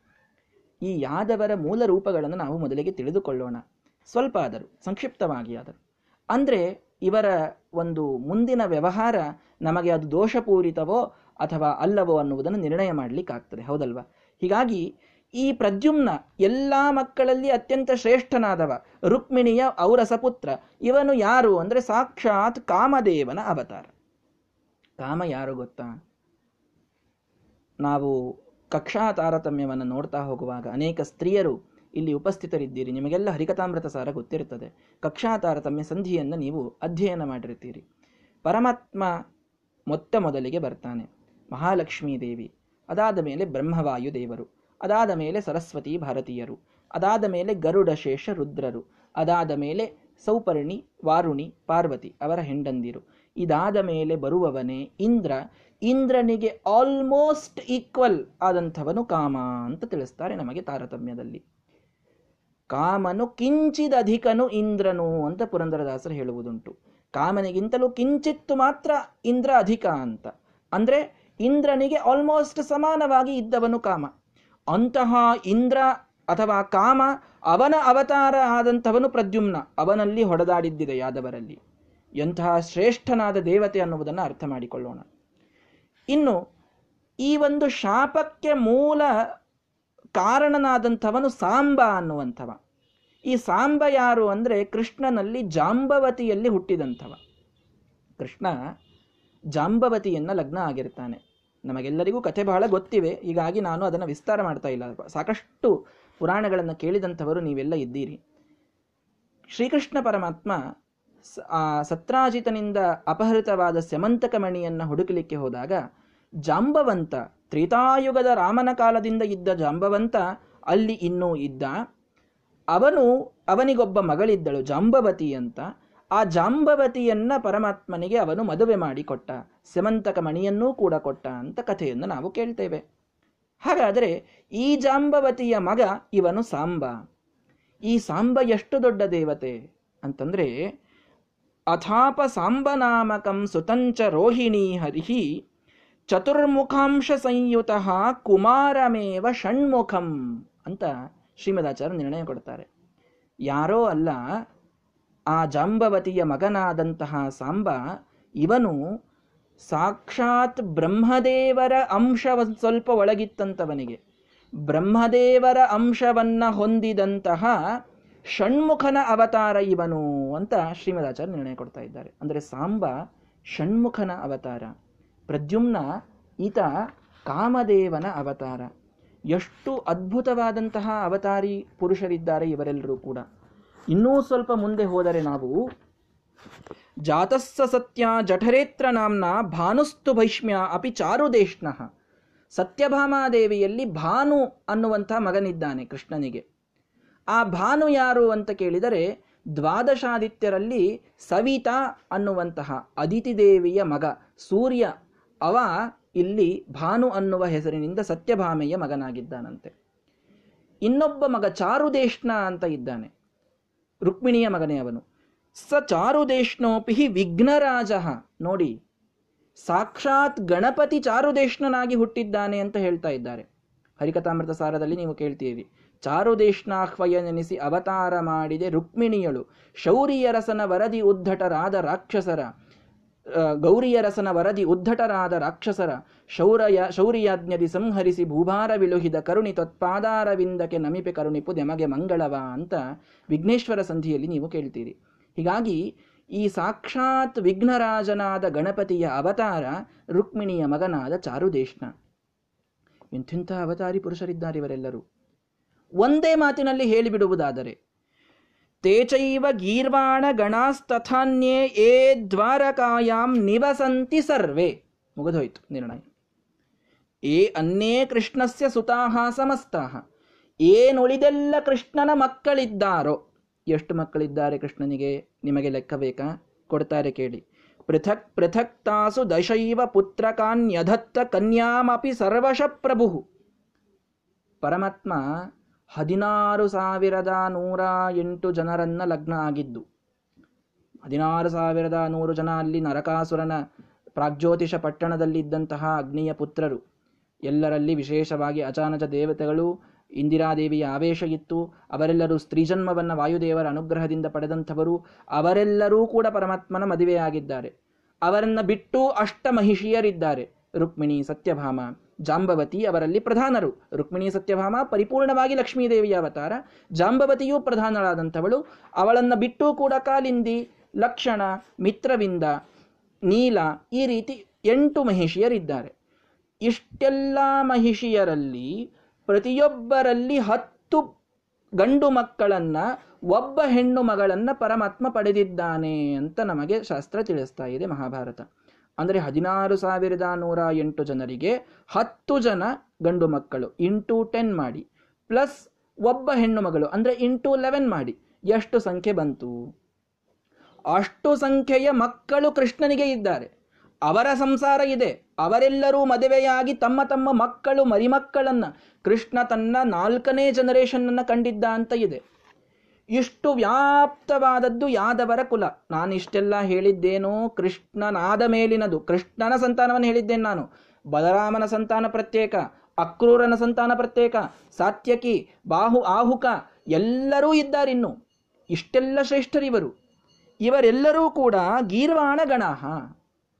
ಈ ಯಾದವರ ಮೂಲ ರೂಪಗಳನ್ನು ನಾವು ಮೊದಲಿಗೆ ತಿಳಿದುಕೊಳ್ಳೋಣ. ಸ್ವಲ್ಪ ಆದರೂ, ಸಂಕ್ಷಿಪ್ತವಾಗಿ ಆದರೂ. ಅಂದ್ರೆ ಇವರ ಒಂದು ಮುಂದಿನ ವ್ಯವಹಾರ ನಮಗೆ ಅದು ದೋಷಪೂರಿತವೋ ಅಥವಾ ಅಲ್ಲವೋ ಅನ್ನುವುದನ್ನು ನಿರ್ಣಯ ಮಾಡಲಿಕ್ಕಾಗ್ತದೆ, ಹೌದಲ್ವಾ? ಹೀಗಾಗಿ ಈ ಪ್ರದ್ಯುಮ್ನ ಎಲ್ಲ ಮಕ್ಕಳಲ್ಲಿ ಅತ್ಯಂತ ಶ್ರೇಷ್ಠನಾದವ ರುಕ್ಮಿಣಿಯ ಔರಸ ಪುತ್ರ ಇವನು ಯಾರು ಅಂದರೆ ಸಾಕ್ಷಾತ್ ಕಾಮದೇವನ ಅವತಾರ. ಕಾಮ ಯಾರು ಗೊತ್ತಾ? ನಾವು ಕಕ್ಷಾ ತಾರತಮ್ಯವನ್ನು ನೋಡ್ತಾ ಹೋಗುವಾಗ ಅನೇಕ ಸ್ತ್ರೀಯರು ಇಲ್ಲಿ ಉಪಸ್ಥಿತರಿದ್ದೀರಿ. ನಿಮಗೆಲ್ಲ ಹರಿಕಥಾಮೃತ ಸಾರ ಗೊತ್ತಿರುತ್ತದೆ. ಕಕ್ಷಾ ತಾರತಮ್ಯ ಸಂಧಿಯನ್ನು ನೀವು ಅಧ್ಯಯನ ಮಾಡಿರ್ತೀರಿ ಪರಮಾತ್ಮ ಮೊತ್ತ ಮೊದಲಿಗೆ ಬರ್ತಾನೆ. ಮಹಾಲಕ್ಷ್ಮೀ ದೇವಿ, ಅದಾದ ಮೇಲೆ ಬ್ರಹ್ಮವಾಯು ದೇವರು, ಅದಾದ ಮೇಲೆ ಸರಸ್ವತಿ ಭಾರತೀಯರು, ಅದಾದ ಮೇಲೆ ಗರುಡ ಶೇಷ ರುದ್ರರು, ಅದಾದ ಮೇಲೆ ಸೌಪರ್ಣಿ, ವಾರುಣಿ, ಪಾರ್ವತಿ ಅವರ ಹೆಂಡಂದಿರು. ಇದಾದ ಮೇಲೆ ಬರುವವನೇ ಇಂದ್ರ. ಇಂದ್ರನಿಗೆ ಆಲ್ಮೋಸ್ಟ್ ಈಕ್ವಲ್ ಆದಂಥವನು ಕಾಮ ಅಂತ ತಿಳಿಸ್ತಾರೆ ನಮಗೆ ತಾರತಮ್ಯದಲ್ಲಿ. ಕಾಮನು ಕಿಂಚಿದಧಿಕನು ಇಂದ್ರನು ಅಂತ ಪುರಂದರದಾಸರು ಹೇಳುವುದುಂಟು. ಕಾಮನಿಗಿಂತಲೂ ಕಿಂಚಿತ್ತು ಮಾತ್ರ ಇಂದ್ರ ಅಧಿಕ ಅಂತ. ಅಂದ್ರೆ ಇಂದ್ರನಿಗೆ ಆಲ್ಮೋಸ್ಟ್ ಸಮಾನವಾಗಿ ಇದ್ದವನು ಕಾಮ. ಅಂತಹ ಇಂದ್ರ ಅಥವಾ ಕಾಮ ಅವನ ಅವತಾರ ಆದಂಥವನು ಪ್ರದ್ಯುಮ್ನ. ಅವನಲ್ಲಿ ಹೊಡೆದಾಡಿದ್ದಿದೆ ಯಾದವರಲ್ಲಿ. ಎಂತಹ ಶ್ರೇಷ್ಠನಾದ ದೇವತೆ ಅನ್ನುವುದನ್ನು ಅರ್ಥ ಮಾಡಿಕೊಳ್ಳೋಣ. ಇನ್ನು ಈ ಒಂದು ಶಾಪಕ್ಕೆ ಮೂಲ ಕಾರಣನಾದಂಥವನು ಸಾಂಬ ಅನ್ನುವಂಥವ. ಈ ಸಾಂಬ ಯಾರು ಅಂದರೆ ಕೃಷ್ಣನಲ್ಲಿ ಜಾಂಬವತಿಯಲ್ಲಿ ಹುಟ್ಟಿದಂಥವ. ಕೃಷ್ಣ ಜಾಂಬವತಿಯನ್ನು ಲಗ್ನ ಆಗಿರ್ತಾನೆ. ನಮಗೆಲ್ಲರಿಗೂ ಕಥೆ ಬಹಳ ಗೊತ್ತಿವೆ, ಹೀಗಾಗಿ ನಾನು ಅದನ್ನು ವಿಸ್ತಾರ ಮಾಡ್ತಾ ಇಲ್ಲ. ಸಾಕಷ್ಟು ಪುರಾಣಗಳನ್ನು ಕೇಳಿದಂಥವರು ನೀವೆಲ್ಲ ಇದ್ದೀರಿ. ಶ್ರೀಕೃಷ್ಣ ಪರಮಾತ್ಮ ಸತ್ರಾಜಿತನಿಂದ ಅಪಹೃತವಾದ ಸ್ಯಮಂತಕ ಮಣಿಯನ್ನು ಹುಡುಕಲಿಕ್ಕೆ ಹೋದಾಗ ಜಾಂಬವಂತ ತ್ರೇತಾಯುಗದ ರಾಮನ ಕಾಲದಿಂದ ಇದ್ದ ಜಾಂಬವಂತ ಅಲ್ಲಿ ಇನ್ನೂ ಇದ್ದ. ಅವನು ಅವನಿಗೊಬ್ಬ ಮಗಳಿದ್ದಳು, ಜಾಂಬವತಿ ಅಂತ. ಆ ಜಾಂಬವತಿಯನ್ನ ಪರಮಾತ್ಮನಿಗೆ ಅವನು ಮದುವೆ ಮಾಡಿಕೊಟ್ಟ, ಸೆಮಂತಕ ಮಣಿಯನ್ನೂ ಕೂಡ ಕೊಟ್ಟ ಅಂತ ಕಥೆಯನ್ನು ನಾವು ಕೇಳ್ತೇವೆ. ಹಾಗಾದರೆ ಈ ಜಾಂಬವತಿಯ ಮಗ ಇವನು ಸಾಂಬ. ಈ ಸಾಂಬ ಎಷ್ಟು ದೊಡ್ಡ ದೇವತೆ ಅಂತಂದರೆ, ಅಥಾಪ ಸಾಂಬನಾಮಕಂ ಸುತಂಚ ರೋಹಿಣಿ ಹರಿಹಿ ಚತುರ್ಮುಖಾಂಶ ಸಂಯುತ ಕುಮಾರಮೇವ ಷಣ್ಮುಖಂ ಅಂತ ಶ್ರೀಮದಾಚಾರ್ಯ ನಿರ್ಣಯ ಕೊಡ್ತಾರೆ. ಯಾರೋ ಅಲ್ಲ, ಆ ಜಾಂಬವತಿಯ ಮಗನಾದಂತಹ ಸಾಂಬ, ಇವನು ಸಾಕ್ಷಾತ್ ಬ್ರಹ್ಮದೇವರ ಅಂಶ ಸ್ವಲ್ಪ ಒಳಗಿತ್ತಂತವನಿಗೆ. ಬ್ರಹ್ಮದೇವರ ಅಂಶವನ್ನ ಹೊಂದಿದಂತಹ ಷಣ್ಮುಖನ ಅವತಾರ ಇವನು ಅಂತ ಶ್ರೀಮದಾಚಾರ್ಯ ನಿರ್ಣಯ ಕೊಡ್ತಾ ಇದ್ದಾರೆ. ಅಂದರೆ ಸಾಂಬ ಷಣ್ಮುಖನ ಅವತಾರ. ಪ್ರದ್ಯುಮ್ನ ಈತ ಕಾಮದೇವನ ಅವತಾರ. ಎಷ್ಟು ಅದ್ಭುತವಾದಂತಹ ಅವತಾರಿ ಪುರುಷರಿದ್ದಾರೆ ಇವರೆಲ್ಲರೂ ಕೂಡ. ಇನ್ನೂ ಸ್ವಲ್ಪ ಮುಂದೆ ಹೋದರೆ ನಾವು ಜಾತಸ್ಸ ಸತ್ಯ ಜಠರೇತ್ರ ನಾಮ್ನ ಭಾನುಸ್ತು ಭೈಷ್ಮ್ಯ ಅಪಿ ಚಾರುದೇಶ್ನ ಸತ್ಯಭಾಮಾದೇವಿಯಲ್ಲಿ ಭಾನು ಅನ್ನುವಂಥ ಮಗನಿದ್ದಾನೆ ಕೃಷ್ಣನಿಗೆ. ಆ ಭಾನು ಯಾರು ಅಂತ ಕೇಳಿದರೆ ದ್ವಾದಶಾದಿತ್ಯರಲ್ಲಿ ಸವಿತಾ ಅನ್ನುವಂತಹ ಅದಿತಿ ದೇವಿಯ ಮಗ ಸೂರ್ಯ ಅವ ಇಲ್ಲಿ ಭಾನು ಅನ್ನುವ ಹೆಸರಿನಿಂದ ಸತ್ಯಭಾಮೆಯ ಮಗನಾಗಿದ್ದಾನಂತೆ. ಇನ್ನೊಬ್ಬ ಮಗ ಚಾರುದೇಶ್ನ ಅಂತ ಇದ್ದಾನೆ. ರುಕ್ಮಿಣಿಯ ಮಗನೇ ಅವನು. ಸ ಚಾರುದೇಶ್ನೋಪಿ ವಿಘ್ನರಾಜ. ನೋಡಿ, ಸಾಕ್ಷಾತ್ ಗಣಪತಿ ಚಾರುದೇಷ್ಣನಾಗಿ ಹುಟ್ಟಿದ್ದಾನೆ ಅಂತ ಹೇಳ್ತಾ ಇದ್ದಾರೆ. ಹರಿಕಥಾಮೃತ ಸಾರದಲ್ಲಿ ನೀವು ಕೇಳ್ತೀರಿ. ಚಾರುದೇಶ್ನಾಹ್ವಯ ನೆನೆಸಿ ಅವತಾರ ಮಾಡಿದೆ ರುಕ್ಮಿಣಿಯಳು. ಶೌರಿಯರಸನ ವರದಿ ಉದ್ಧಟರಾದ ರಾಕ್ಷಸರ. ಗೌರಿಯರಸನ ವರದಿ ಉದ್ಧಟರಾದ ರಾಕ್ಷಸರ ಶೌರಯ ಶೌರ್ಯಾಜ್ಞದಿ ಸಂಹರಿಸಿ ಭೂಭಾರ ವಿಲುಹಿದ ಕರುಣಿ ತತ್ಪಾದಾರವಿಂದಕ್ಕೆ ನಮಿಪೆ ಕರುಣಿಪು ದೆಮಗೆ ಮಂಗಳವ ಅಂತ ವಿಘ್ನೇಶ್ವರ ಸಂಧಿಯಲ್ಲಿ ನೀವು ಕೇಳ್ತೀರಿ. ಹೀಗಾಗಿ ಈ ಸಾಕ್ಷಾತ್ ವಿಘ್ನರಾಜನಾದ ಗಣಪತಿಯ ಅವತಾರ ರುಕ್ಮಿಣಿಯ ಮಗನಾದ ಚಾರುದೇಶ್ನ. ಇಂಥಿಂಥ ಅವತಾರಿ ಪುರುಷರಿದ್ದಾರೆ ಇವರೆಲ್ಲರೂ. ಒಂದೇ ಮಾತಿನಲ್ಲಿ ಹೇಳಿಬಿಡುವುದಾದರೆ ತೇಚೈವ ಗೀರ್ವಾಣ ಗಣಾಸ್ತಥಾನ್ಯೇ ಏ ದ್ವಾರಕಾಯಾಂ ನಿವಸಂತಿ ಸರ್ವೇ ಮುಗಿದೋಯ್ತು ನಿರ್ಣಯ ಏ ಅನ್ನೇ ಕೃಷ್ಣಸ್ಯ ಸುತಾಹ ಸಮಸ್ತಾಹ ಏನುಳಿದೆಲ್ಲ ಕೃಷ್ಣನ ಮಕ್ಕಳಿದ್ದಾರೋ ಎಷ್ಟು ಮಕ್ಕಳಿದ್ದಾರೆ ಕೃಷ್ಣನಿಗೆ? ನಿಮಗೆ ಲೆಕ್ಕ ಬೇಕಾ? ಕೊಡ್ತಾರೆ ಕೇಳಿ. ಪೃಥಕ್ ಪೃಥಕ್ ತಾಸು ದಶೈವ ಪುತ್ರಕಾನ್ಯಧತ್ತ ಕನ್ಯಾಮಪಿ ಸರ್ವಶ ಪ್ರಭು ಪರಮಾತ್ಮ ಹದಿನಾರು ಸಾವಿರದ ನೂರ ಎಂಟು ಜನರನ್ನ ಲಗ್ನ ಆಗಿದ್ದು, ಹದಿನಾರು ಸಾವಿರದ ನೂರು ಜನ ಅಲ್ಲಿ ನರಕಾಸುರನ ಪ್ರಾಗ್ಜ್ಯೋತಿಷ ಪಟ್ಟಣದಲ್ಲಿದ್ದಂತಹ ಅಗ್ನಿಯ ಪುತ್ರರು. ಎಲ್ಲರಲ್ಲಿ ವಿಶೇಷವಾಗಿ ಅಚಾನಚ ದೇವತೆಗಳು ಇಂದಿರಾದೇವಿಯ ಆವೇಶ ಇತ್ತು. ಅವರೆಲ್ಲರೂ ಸ್ತ್ರೀಜನ್ಮವನ್ನು ವಾಯುದೇವರ ಅನುಗ್ರಹದಿಂದ ಪಡೆದಂಥವರು, ಅವರೆಲ್ಲರೂ ಕೂಡ ಪರಮಾತ್ಮನ ಮದುವೆಯಾಗಿದ್ದಾರೆ. ಅವರನ್ನು ಬಿಟ್ಟು ಅಷ್ಟ ಮಹಿಷಿಯರಿದ್ದಾರೆ ರುಕ್ಮಿಣಿ ಸತ್ಯಭಾಮ. ಜಾಂಬವತಿ ಅವರಲ್ಲಿ ಪ್ರಧಾನರು. ರುಕ್ಮಿಣಿ ಸತ್ಯಭಾಮ, ಪರಿಪೂರ್ಣವಾಗಿ ಲಕ್ಷ್ಮೀದೇವಿಯ ಅವತಾರ. ಜಾಂಬವತಿಯೂ ಪ್ರಧಾನಳಾದಂಥವಳು. ಅವಳನ್ನು ಬಿಟ್ಟು ಕೂಡ ಕಾಲಿಂದಿ, ಲಕ್ಷಣ, ಮಿತ್ರವಿಂದ, ನೀಲ, ಈ ರೀತಿ ಎಂಟು ಮಹಿಷಿಯರಿದ್ದಾರೆ. ಇಷ್ಟೆಲ್ಲ ಮಹಿಷಿಯರಲ್ಲಿ ಪ್ರತಿಯೊಬ್ಬರಲ್ಲಿ ಹತ್ತು ಗಂಡು ಮಕ್ಕಳನ್ನು, ಒಬ್ಬ ಹೆಣ್ಣು ಮಗಳನ್ನು ಪರಮಾತ್ಮ ಪಡೆದಿದ್ದಾನೆ ಅಂತ ನಮಗೆ ಶಾಸ್ತ್ರ ತಿಳಿಸ್ತಾ ಇದೆ ಮಹಾಭಾರತ. ಅಂದರೆ ಹದಿನಾರು ಸಾವಿರದ ನೂರ ಎಂಟು ಜನರಿಗೆ ಹತ್ತು ಜನ ಗಂಡು ಮಕ್ಕಳು, ಇಂಟು ಟೆನ್ ಮಾಡಿ, ಪ್ಲಸ್ ಒಬ್ಬ ಹೆಣ್ಣು ಮಗಳು, ಅಂದರೆ ಇಂಟು ಲೆವೆನ್ ಮಾಡಿ, ಎಷ್ಟು ಸಂಖ್ಯೆ ಬಂತು? ಅಷ್ಟು ಸಂಖ್ಯೆಯ ಮಕ್ಕಳು ಕೃಷ್ಣನಿಗೆ ಇದ್ದಾರೆ. ಅವರ ಸಂಸಾರ ಇದೆ. ಅವರೆಲ್ಲರೂ ಮದುವೆಯಾಗಿ ತಮ್ಮ ತಮ್ಮ ಮಕ್ಕಳು, ಮರಿಮಕ್ಕಳನ್ನು ಕೃಷ್ಣ ತನ್ನ ನಾಲ್ಕನೇ ಜನರೇಷನ್ನನ್ನು ಕಂಡಿದ್ದ ಅಂತ ಇದೆ. ಇಷ್ಟು ವ್ಯಾಪ್ತವಾದದ್ದು ಯಾದವರ ಕುಲ. ನಾನು ಇಷ್ಟೆಲ್ಲ ಹೇಳಿದ್ದೇನು ಕೃಷ್ಣನಾದ ಮೇಲಿನದು. ಕೃಷ್ಣನ ಸಂತಾನವನ್ನು ಹೇಳಿದ್ದೇನೆ ನಾನು. ಬಲರಾಮನ ಸಂತಾನ ಪ್ರತ್ಯೇಕ, ಅಕ್ರೂರನ ಸಂತಾನ ಪ್ರತ್ಯೇಕ, ಸಾತ್ಯಕಿ, ಬಾಹು, ಆಹುಕ ಎಲ್ಲರೂ ಇದ್ದಾರಿನ್ನು. ಇಷ್ಟೆಲ್ಲ ಶ್ರೇಷ್ಠರಿವರು ಇವರೆಲ್ಲರೂ ಕೂಡ ಗೀರ್ವಾಣ ಗಣಾಹ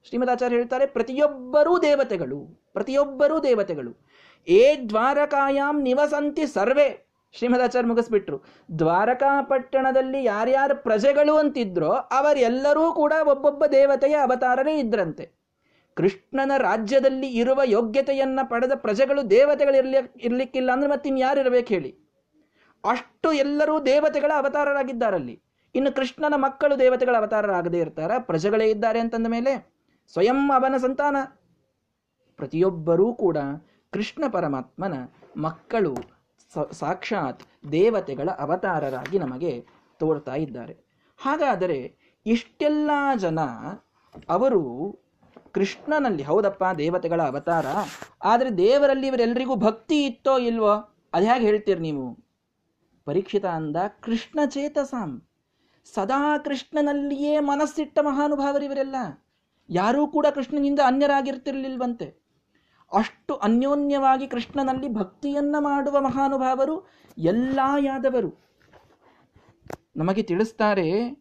ಶ್ರೀಮದಾಚಾರ್ಯ ಹೇಳ್ತಾರೆ, ಪ್ರತಿಯೊಬ್ಬರೂ ದೇವತೆಗಳು ಪ್ರತಿಯೊಬ್ಬರೂ ದೇವತೆಗಳು. ಏ ದ್ವಾರಕಾಯಾಂ ನಿವಸಂತಿ ಸರ್ವೇ. ಶ್ರೀಮದಾಚಾರ್ಯ ಮುಗಿಸ್ಬಿಟ್ರು. ದ್ವಾರಕಾ ಪಟ್ಟಣದಲ್ಲಿ ಯಾರ್ಯಾರು ಪ್ರಜೆಗಳು ಅಂತಿದ್ರೋ ಅವರೆಲ್ಲರೂ ಕೂಡ ಒಬ್ಬೊಬ್ಬ ದೇವತೆಯ ಅವತಾರನೇ ಇದ್ರಂತೆ. ಕೃಷ್ಣನ ರಾಜ್ಯದಲ್ಲಿ ಇರುವ ಯೋಗ್ಯತೆಯನ್ನ ಪಡೆದ ಪ್ರಜೆಗಳು ದೇವತೆಗಳು ಇರ್ಲಿ, ಇರ್ಲಿಕ್ಕಿಲ್ಲ ಅಂದ್ರೆ ಮತ್ತೆ ಯಾರು ಇರಬೇಕು ಹೇಳಿ. ಅಷ್ಟು ಎಲ್ಲರೂ ದೇವತೆಗಳ ಅವತಾರರಾಗಿದ್ದಾರಲ್ಲಿ. ಇನ್ನು ಕೃಷ್ಣನ ಮಕ್ಕಳು ದೇವತೆಗಳ ಅವತಾರರಾಗದೇ ಇರ್ತಾರ, ಪ್ರಜೆಗಳೇ ಇದ್ದಾರೆ ಅಂತಂದ ಮೇಲೆ ಸ್ವಯಂ ಅವನ ಸಂತಾನ. ಪ್ರತಿಯೊಬ್ಬರೂ ಕೂಡ ಕೃಷ್ಣ ಪರಮಾತ್ಮನ ಮಕ್ಕಳು ಸಾಕ್ಷಾತ್ ದೇವತೆಗಳ ಅವತಾರರಾಗಿ ನಮಗೆ ತೋರ್ತಾ ಇದ್ದಾರೆ. ಹಾಗಾದರೆ ಇಷ್ಟೆಲ್ಲ ಜನ ಅವರು ಕೃಷ್ಣನಲ್ಲಿ ಹೌದಪ್ಪ ದೇವತೆಗಳ ಅವತಾರ, ಆದರೆ ದೇವರಲ್ಲಿ ಇವರೆಲ್ಲರಿಗೂ ಭಕ್ತಿ ಇತ್ತೋ ಇಲ್ವೋ? ಅದು ಹೇಗೆ ಹೇಳ್ತೀರಿ ನೀವು? ಪರೀಕ್ಷಿತ ಅಂದ ಕೃಷ್ಣ ಚೇತಸಾಂ. ಸದಾ ಕೃಷ್ಣನಲ್ಲಿಯೇ ಮನಸ್ಸಿಟ್ಟ ಮಹಾನುಭಾವರಿವರೆಲ್ಲ ಯಾರೂ ಕೂಡ ಕೃಷ್ಣನಿಂದ ಅನ್ಯರಾಗಿರ್ತಿರ್ಲಿಲ್ವಂತೆ. ಅಷ್ಟು ಅನ್ಯೋನ್ಯವಾಗಿ ಕೃಷ್ಣನಲ್ಲಿ ಭಕ್ತಿಯನ್ನ ಮಾಡುವ ಮಹಾನುಭಾವರು ಎಲ್ಲ ಯಾದವರು. ನಮಗೆ ತಿಳಿಸ್ತಾರೆ,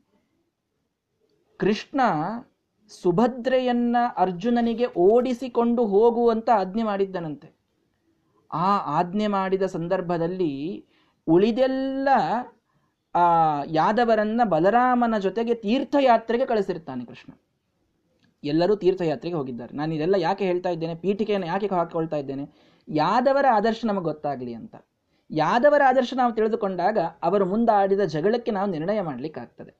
ಕೃಷ್ಣ ಸುಭದ್ರೆಯನ್ನ ಅರ್ಜುನನಿಗೆ ಓಡಿಸಿಕೊಂಡು ಹೋಗುವಂತ ಆಜ್ಞೆ ಮಾಡಿದ್ದನಂತೆ. ಆ ಆಜ್ಞೆ ಮಾಡಿದ ಸಂದರ್ಭದಲ್ಲಿ ಉಳಿದೆಲ್ಲ, ಆ ಯಾದವರನ್ನ ಬಲರಾಮನ ಜೊತೆಗೆ ತೀರ್ಥಯಾತ್ರೆಗೆ ಕಳಿಸಿರ್ತಾನೆ ಕೃಷ್ಣ. ಎಲ್ಲರೂ ತೀರ್ಥಯಾತ್ರೆಗೆ ಹೋಗಿದ್ದಾರೆ. ನಾನು ಇದೆಲ್ಲ ಯಾಕೆ ಹೇಳ್ತಾ ಇದ್ದೇನೆ? ಪೀಠಿಕೆಯನ್ನು ಯಾಕೆ ಹಾಕೊಳ್ತಾ ಇದ್ದೇನೆ? ಯಾದವರ ಆದರ್ಶ ನಮಗೆ ಗೊತ್ತಾಗಲಿ ಅಂತ. ಯಾದವರ ಆದರ್ಶ ನಾವು ತಿಳಿದುಕೊಂಡಾಗ ಅವರು ಮುಂದಾಡಿದ ಜಗಳಕ್ಕೆ ನಾವು ನಿರ್ಣಯ ಮಾಡ್ಲಿಕ್ಕಾಗ್ತದೆ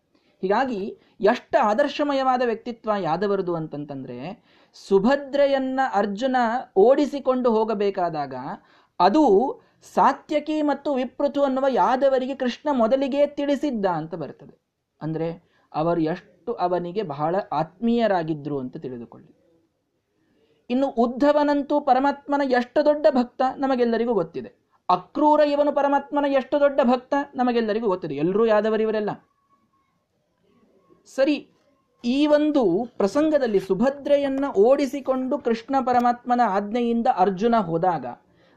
ಹೀಗಾಗಿ ಎಷ್ಟು ಆದರ್ಶಮಯವಾದ ವ್ಯಕ್ತಿತ್ವ ಯಾದವರದು ಅಂತಂತಂದ್ರೆ, ಸುಭದ್ರೆಯನ್ನ ಅರ್ಜುನ ಓಡಿಸಿಕೊಂಡು ಹೋಗಬೇಕಾದಾಗ ಅದು ಸಾತ್ಯಕಿ ಮತ್ತು ವಿಪೃತು ಅನ್ನುವ ಯಾದವರಿಗೆ ಕೃಷ್ಣ ಮೊದಲಿಗೆ ತಿಳಿಸಿದ್ದ ಅಂತ ಬರ್ತದೆ. ಅಂದರೆ ಅವರು ಎಷ್ಟು ಅವನಿಗೆ ಬಹಳ ಆತ್ಮೀಯರಾಗಿದ್ರು ಅಂತ ತಿಳಿದುಕೊಳ್ಳಿ. ಇನ್ನು ಉದ್ಧವನಂತೂ ಪರಮಾತ್ಮನ ಎಷ್ಟು ದೊಡ್ಡ ಭಕ್ತ ನಮಗೆಲ್ಲರಿಗೂ ಗೊತ್ತಿದೆ. ಅಕ್ರೂರ ಇವನು ಪರಮಾತ್ಮನ ಎಷ್ಟು ದೊಡ್ಡ ಭಕ್ತ ನಮಗೆಲ್ಲರಿಗೂ ಗೊತ್ತಿದೆ. ಎಲ್ಲರೂ ಯಾದವರಿವರೆಲ್ಲ. ಸರಿ, ಈ ಒಂದು ಪ್ರಸಂಗದಲ್ಲಿ ಸುಭದ್ರೆಯನ್ನ ಓಡಿಸಿಕೊಂಡು ಕೃಷ್ಣ ಪರಮಾತ್ಮನ ಆಜ್ಞೆಯಿಂದ ಅರ್ಜುನ ಹೋದಾಗ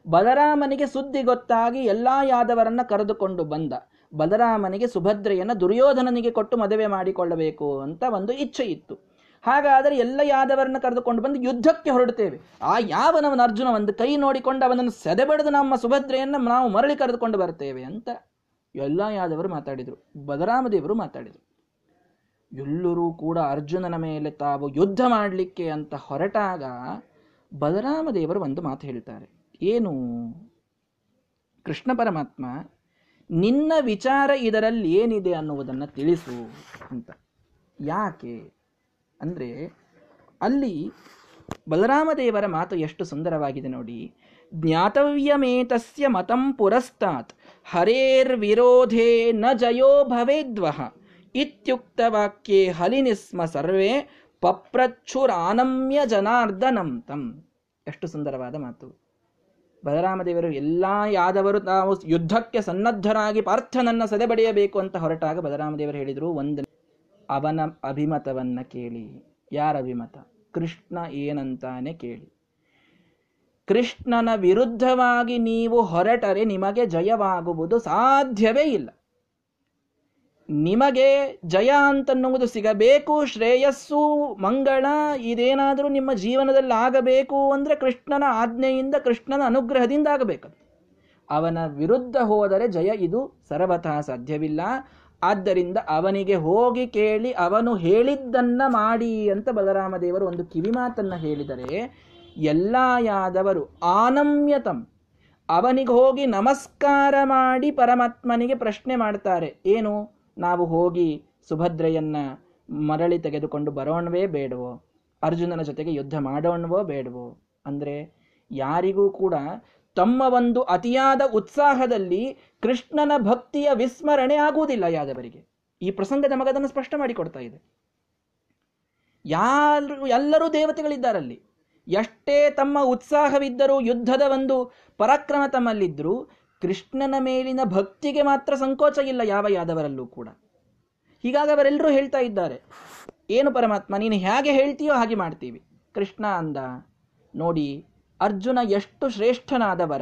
ಬಲರಾಮನಿಗೆ ಸುದ್ದಿ ಗೊತ್ತಾಗಿ ಎಲ್ಲಾ ಯಾದವರನ್ನ ಕರೆದುಕೊಂಡು ಬಂದ. ಬಲರಾಮನಿಗೆ ಸುಭದ್ರೆಯನ್ನ ದುರ್ಯೋಧನನಿಗೆ ಕೊಟ್ಟು ಮದುವೆ ಮಾಡಿಕೊಳ್ಳಬೇಕು ಅಂತ ಒಂದು ಇಚ್ಛೆ ಇತ್ತು. ಹಾಗಾದರೆ ಎಲ್ಲ ಯಾದವರನ್ನ ಕರೆದುಕೊಂಡು ಬಂದು ಯುದ್ಧಕ್ಕೆ ಹೊರಡುತ್ತೇವೆ. ಆ ಯಾವನವನ ಅರ್ಜುನ ಒಂದು ಕೈ ನೋಡಿಕೊಂಡು ಅವನನ್ನು ಸೆದೆಬಡಿದು ನಮ್ಮ ಸುಭದ್ರೆಯನ್ನು ನಾವು ಮರಳಿ ಕರೆದುಕೊಂಡು ಬರ್ತೇವೆ ಅಂತ ಎಲ್ಲ ಯಾದವರು ಮಾತಾಡಿದರು. ಬಲರಾಮದೇವರು ಮಾತಾಡಿದರು. ಎಲ್ಲರೂ ಕೂಡ ಅರ್ಜುನನ ಮೇಲೆ ತಾವು ಯುದ್ಧ ಮಾಡಲಿಕ್ಕೆ ಅಂತ ಹೊರಟಾಗ ಬಲರಾಮದೇವರು ಒಂದು ಮಾತು ಹೇಳ್ತಾರೆ. ಏನು? ಕೃಷ್ಣ ಪರಮಾತ್ಮ ನಿನ್ನ ವಿಚಾರ ಇದರಲ್ಲಿ ಏನಿದೆ ಅನ್ನುವುದನ್ನು ತಿಳಿಸು ಅಂತ. ಯಾಕೆ ಅಂದರೆ ಅಲ್ಲಿ ಬಲರಾಮದೇವರ ಮಾತು ಎಷ್ಟು ಸುಂದರವಾಗಿದೆ ನೋಡಿ. ಜ್ಞಾತವ್ಯಮೇತಸ್ಯ ಮತಂ ಪುರಸ್ತಾತ್, ಹರೇರ್ ವಿರೋಧೇ ನ ಜಯೋ ಭವೇದ್ವಹ, ಇತ್ಯುಕ್ತ ವಾಕ್ಯೆ ಹಲಿನಿಸ್ಮ ಸರ್ವೇ ಪಪ್ರಚ್ಛುರಾನಮ್ಯ ಜನಾರ್ದನಂ ತಂ. ಎಷ್ಟು ಸುಂದರವಾದ ಮಾತು. ಬಲರಾಮದೇವರು ಎಲ್ಲ ಯಾದವರು ತಾವು ಯುದ್ಧಕ್ಕೆ ಸನ್ನದ್ಧರಾಗಿ ಪಾರ್ಥನನ್ನ ಸದೆಬಡಿಯಬೇಕು ಅಂತ ಹೊರಟಾಗ ಬಲರಾಮದೇವರು ಹೇಳಿದರು, ಒಂದು ಅವನ ಅಭಿಮತವನ್ನ ಕೇಳಿ. ಯಾರ ಅಭಿಮತ? ಕೃಷ್ಣ ಏನಂತಾನೆ ಕೇಳಿ. ಕೃಷ್ಣನ ವಿರುದ್ಧವಾಗಿ ನೀವು ಹೊರಟರೆ ನಿಮಗೆ ಜಯವಾಗುವುದು ಸಾಧ್ಯವೇ ಇಲ್ಲ. ನಿಮಗೆ ಜಯ ಅಂತನ್ನುವುದು ಸಿಗಬೇಕು, ಶ್ರೇಯಸ್ಸು, ಮಂಗಳ, ಇದೇನಾದರೂ ನಿಮ್ಮ ಜೀವನದಲ್ಲಿ ಆಗಬೇಕು ಅಂದರೆ ಕೃಷ್ಣನ ಆಜ್ಞೆಯಿಂದ, ಕೃಷ್ಣನ ಅನುಗ್ರಹದಿಂದ ಆಗಬೇಕು. ಅವನ ವಿರುದ್ಧ ಹೋದರೆ ಜಯ ಇದು ಸರ್ವತಃ ಸಾಧ್ಯವಿಲ್ಲ. ಆದ್ದರಿಂದ ಅವನಿಗೆ ಹೋಗಿ ಕೇಳಿ, ಅವನು ಹೇಳಿದ್ದನ್ನ ಮಾಡಿ ಅಂತ ಬಲರಾಮದೇವರು ಒಂದು ಕಿವಿಮಾತನ್ನ ಹೇಳಿದರೆ, ಎಲ್ಲ ಯಾದವರು ಆನಮ್ಯತಂ. ಅವನಿಗೆ ಹೋಗಿ ನಮಸ್ಕಾರ ಮಾಡಿ ಪರಮಾತ್ಮನಿಗೆ ಪ್ರಶ್ನೆ ಮಾಡ್ತಾರೆ, ಏನು? ನಾವು ಹೋಗಿ ಸುಭದ್ರೆಯನ್ನ ಮರಳಿ ತೆಗೆದುಕೊಂಡು ಬರೋಣವೇ ಬೇಡವೋ? ಅರ್ಜುನನ ಜೊತೆಗೆ ಯುದ್ಧ ಮಾಡೋಣವೋ ಬೇಡವೋ? ಅಂದ್ರೆ ಯಾರಿಗೂ ಕೂಡ ತಮ್ಮ ಒಂದು ಅತಿಯಾದ ಉತ್ಸಾಹದಲ್ಲಿ ಕೃಷ್ಣನ ಭಕ್ತಿಯ ವಿಸ್ಮರಣೆ ಆಗುವುದಿಲ್ಲ ಯಾದವರಿಗೆ. ಈ ಪ್ರಸಂಗ ನಮಗದನ್ನು ಸ್ಪಷ್ಟ ಮಾಡಿಕೊಡ್ತಾ ಇದೆ. ಯಾರು, ಎಲ್ಲರೂ ದೇವತೆಗಳಿದ್ದಾರಲ್ಲಿ. ಎಷ್ಟೇ ತಮ್ಮ ಉತ್ಸಾಹವಿದ್ದರೂ, ಯುದ್ಧದ ಒಂದು ಪರಾಕ್ರಮ ತಮ್ಮಲ್ಲಿದ್ದರೂ ಕೃಷ್ಣನ ಮೇಲಿನ ಭಕ್ತಿಗೆ ಮಾತ್ರ ಸಂಕೋಚ ಇಲ್ಲ ಯಾವ ಯಾದವರಲ್ಲೂ ಕೂಡ. ಹೀಗಾಗಿ ಅವರೆಲ್ಲರೂ ಹೇಳ್ತಾ ಇದ್ದಾರೆ, ಏನು ಪರಮಾತ್ಮ, ನೀನು ಹೇಗೆ ಹೇಳ್ತೀಯೋ ಹಾಗೆ ಮಾಡ್ತೀವಿ. ಕೃಷ್ಣ ಅಂದ, ನೋಡಿ, ಅರ್ಜುನ ಎಷ್ಟು ಶ್ರೇಷ್ಠನಾದವರ.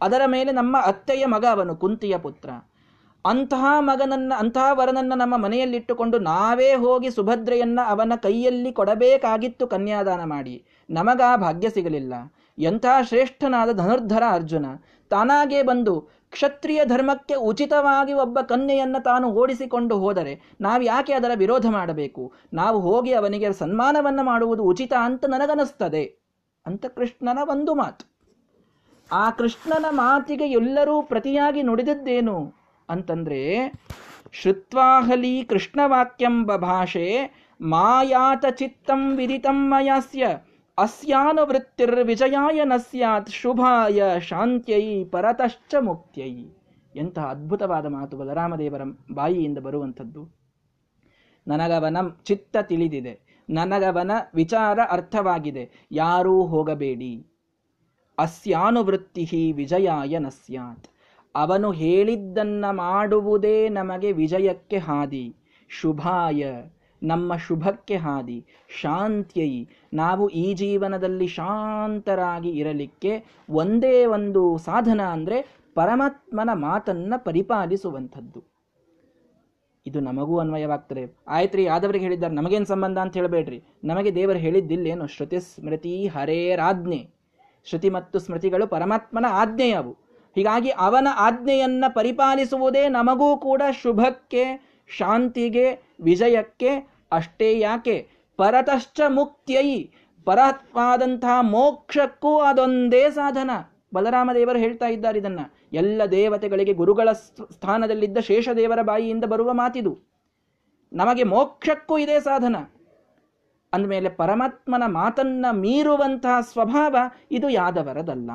ಅದರ ಮೇಲೆ ನಮ್ಮ ಅತ್ತೆಯ ಮಗ ಅವನು, ಕುಂತಿಯ ಪುತ್ರ. ಅಂತಹ ಮಗನನ್ನ, ಅಂತಹ ವರನನ್ನ ನಮ್ಮ ಮನೆಯಲ್ಲಿಟ್ಟುಕೊಂಡು ನಾವೇ ಹೋಗಿ ಸುಭದ್ರೆಯನ್ನು ಅವನ ಕೈಯಲ್ಲಿ ಕೊಡಬೇಕಾಗಿತ್ತು ಕನ್ಯಾದಾನ ಮಾಡಿ. ನಮಗ ಭಾಗ್ಯ ಸಿಗಲಿಲ್ಲ. ಎಂಥ ಶ್ರೇಷ್ಠನಾದ ಧನುರ್ಧರ ಅರ್ಜುನ ತಾನಾಗೇ ಬಂದು ಕ್ಷತ್ರಿಯ ಧರ್ಮಕ್ಕೆ ಉಚಿತವಾಗಿ ಒಬ್ಬ ಕನ್ಯೆಯನ್ನು ತಾನು ಓಡಿಸಿಕೊಂಡು ಹೋದರೆ ನಾವು ಯಾಕೆ ಅದರ ವಿರೋಧ ಮಾಡಬೇಕು? ನಾವು ಹೋಗಿ ಅವನಿಗೆ ಸನ್ಮಾನವನ್ನ ಮಾಡುವುದು ಉಚಿತ ಅಂತ ನನಗನಿಸ್ತದೆ. ಅಂತ ಕೃಷ್ಣನ ಒಂದು ಮಾತು. ಆ ಕೃಷ್ಣನ ಮಾತಿಗೆ ಎಲ್ಲರೂ ಪ್ರತಿಯಾಗಿ ನುಡಿದದ್ದೇನು? ಅಂತಂದ್ರೆ, ಶ್ರುತ್ವಾಹಲಿ ಕೃಷ್ಣವಾಕ್ಯಂಬ ಭಾಷೆ ಮಾಯಾತ ಚಿತ್ತಂ ವಿದಿತಂ ಮಯಾಸ್ಯ. ವಿಜಯಾಯ ನ ಸ್ಯಾತ್ ಶುಭಾಯ ಶಾಂತ್ಯೈ ಪರತಶ್ಚ ಮುಕ್ತ್ಯೈ. ಎಂತಹ ಅದ್ಭುತವಾದ ಮಾತು ಬಲರಾಮದೇವರ ಬಾಯಿಯಿಂದ ಬರುವಂಥದ್ದು. ನನಗವನ ಚಿತ್ತ ತಿಳಿದಿದೆ. ನನಗವನ ವಿಚಾರ ಅರ್ಥವಾಗಿದೆ. ಯಾರೂ ಹೋಗಬೇಡಿ. ಅಸ್ಯಾನುವೃತ್ತಿ ವಿಜಯಾಯ ನಸ್ಯಾತ್. ಸ್ಯಾತ್ ಅವನು ಹೇಳಿದ್ದನ್ನ ಮಾಡುವುದೇ ನಮಗೆ ವಿಜಯಕ್ಕೆ ಹಾದಿ. ಶುಭಾಯ ನಮ್ಮ ಶುಭಕ್ಕೆ ಹಾದಿ. ಶಾಂತ್ಯೈ ನಾವು ಈ ಜೀವನದಲ್ಲಿ ಶಾಂತರಾಗಿ ಇರಲಿಕ್ಕೆ ಒಂದೇ ಒಂದು ಸಾಧನ ಅಂದರೆ ಪರಮಾತ್ಮನ ಮಾತನ್ನ ಪರಿಪಾಲಿಸುವಂಥದ್ದು. ಇದು ನಮಗೂ ಅನ್ವಯವಾಗ್ತದೆ. ಆಯ್ತ್ರಿ, ಆದವರಿಗೆ ಹೇಳಿದ್ದಾರೆ, ನಮಗೇನು ಸಂಬಂಧ ಅಂತ ಹೇಳಬೇಡ್ರಿ. ನಮಗೆ ದೇವರು ಹೇಳಿದ್ದಿಲ್ಲೇನು? ಶ್ರುತಿ ಸ್ಮೃತಿ ಹರೇರಾಜ್ಞೆ ಶ್ರುತಿ ಮತ್ತು ಸ್ಮೃತಿಗಳು ಪರಮಾತ್ಮನ ಆಜ್ಞೆಯವು ಹೀಗಾಗಿ ಅವನ ಆಜ್ಞೆಯನ್ನ ಪರಿಪಾಲಿಸುವುದೇ ನಮಗೂ ಕೂಡ ಶುಭಕ್ಕೆ, ಶಾಂತಿಗೆ, ವಿಜಯಕ್ಕೆ ಅಷ್ಟೇ ಯಾಕೆ? ಪರತಶ್ಚ ಮುಕ್ತಿಯೈ ಪರತ್ವಾದಂತಹ ಮೋಕ್ಷಕ್ಕೂ ಅದೊಂದೇ ಸಾಧನ. ಬಲರಾಮ ದೇವರು ಹೇಳ್ತಾ ಇದ್ದಾರೆ ಇದನ್ನ. ಎಲ್ಲ ದೇವತೆಗಳಿಗೆ ಗುರುಗಳ ಸ್ಥಾನದಲ್ಲಿದ್ದ ಶೇಷದೇವರ ಬಾಯಿಯಿಂದ ಬರುವ ಮಾತಿದು. ನಮಗೆ ಮೋಕ್ಷಕ್ಕೂ ಇದೇ ಸಾಧನ. ಅಂದಮೇಲೆ ಪರಮಾತ್ಮನ ಮಾತನ್ನ ಮೀರುವಂತಹ ಸ್ವಭಾವ ಇದು ಯಾದವರದಲ್ಲ.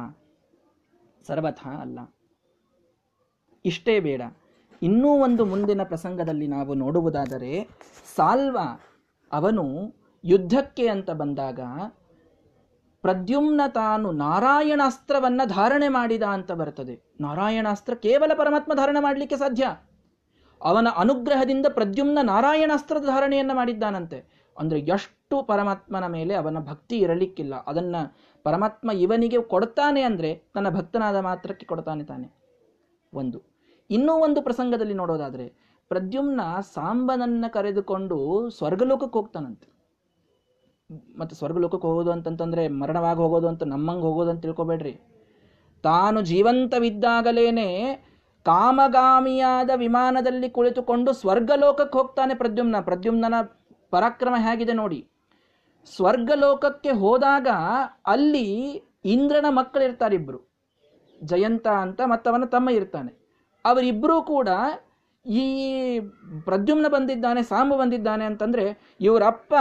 ಸರ್ವಥ ಅಲ್ಲ. ಇಷ್ಟೇ ಬೇಡ. ಇನ್ನೂ ಒಂದು ಮುಂದಿನ ಪ್ರಸಂಗದಲ್ಲಿ ನಾವು ನೋಡುವುದಾದರೆ ಸಾಲ್ವ? ಅವನು ಯುದ್ಧಕ್ಕೆ ಅಂತ ಬಂದಾಗ ಪ್ರದ್ಯುಮ್ನ ತಾನು ನಾರಾಯಣಾಸ್ತ್ರವನ್ನು ಧಾರಣೆ ಮಾಡಿದ ಅಂತ ಬರ್ತದೆ. ನಾರಾಯಣಾಸ್ತ್ರ ಕೇವಲ ಪರಮಾತ್ಮ ಧಾರಣೆ ಮಾಡಲಿಕ್ಕೆ ಸಾಧ್ಯ. ಅವನ ಅನುಗ್ರಹದಿಂದ ಪ್ರದ್ಯುಮ್ನ ನಾರಾಯಣಾಸ್ತ್ರದ ಧಾರಣೆಯನ್ನು ಮಾಡಿದ್ದಾನಂತೆ. ಅಂದ್ರೆ ಎಷ್ಟು ಪರಮಾತ್ಮನ ಮೇಲೆ ಅವನ ಭಕ್ತಿ ಇರಲಿಕ್ಕಿಲ್ಲ. ಅದನ್ನ ಪರಮಾತ್ಮ ಇವನಿಗೆ ಕೊಡ್ತಾನೆ ಅಂದ್ರೆ ತನ್ನ ಭಕ್ತನಾದ ಮಾತ್ರಕ್ಕೆ ಕೊಡ್ತಾನೆ ತಾನೆ. ಒಂದು. ಇನ್ನೂ ಒಂದು ಪ್ರಸಂಗದಲ್ಲಿ ನೋಡೋದಾದ್ರೆ ಪ್ರದ್ಯುಮ್ನ ಸಾಂಬನನ್ನ ಕರೆದುಕೊಂಡು ಸ್ವರ್ಗಲೋಕಕ್ಕೆ ಹೋಗ್ತಾನಂತೆ. ಮತ್ತು ಸ್ವರ್ಗಲೋಕಕ್ಕೆ ಹೋಗೋದು ಅಂತಂತಂದರೆ ಮರಣವಾಗಿ ಹೋಗೋದು ಅಂತ ನಮ್ಮಂಗೆ ಹೋಗೋದು ಅಂತ ತಿಳ್ಕೊಬೇಡ್ರಿ. ತಾನು ಜೀವಂತವಿದ್ದಾಗಲೇನೆ ಕಾಮಗಾಮಿಯಾದ ವಿಮಾನದಲ್ಲಿ ಕುಳಿತುಕೊಂಡು ಸ್ವರ್ಗಲೋಕಕ್ಕೆ ಹೋಗ್ತಾನೆ ಪ್ರದ್ಯುಮ್ನ. ಪ್ರದ್ಯುಮ್ನ ಪರಾಕ್ರಮ ಹೇಗಿದೆ ನೋಡಿ. ಸ್ವರ್ಗಲೋಕಕ್ಕೆ ಹೋದಾಗ ಅಲ್ಲಿ ಇಂದ್ರನ ಮಕ್ಕಳಿರ್ತಾರಿಬ್ರು ಜಯಂತ ಅಂತ ಮತ್ತವನ ತಮ್ಮ ಇರ್ತಾನೆ. ಅವರಿಬ್ಬರೂ ಕೂಡ ಈ ಪ್ರದ್ಯುಮ್ನ ಬಂದಿದ್ದಾನೆ, ಸಾಂಬ ಬಂದಿದ್ದಾನೆ ಅಂತಂದರೆ, ಇವರಪ್ಪ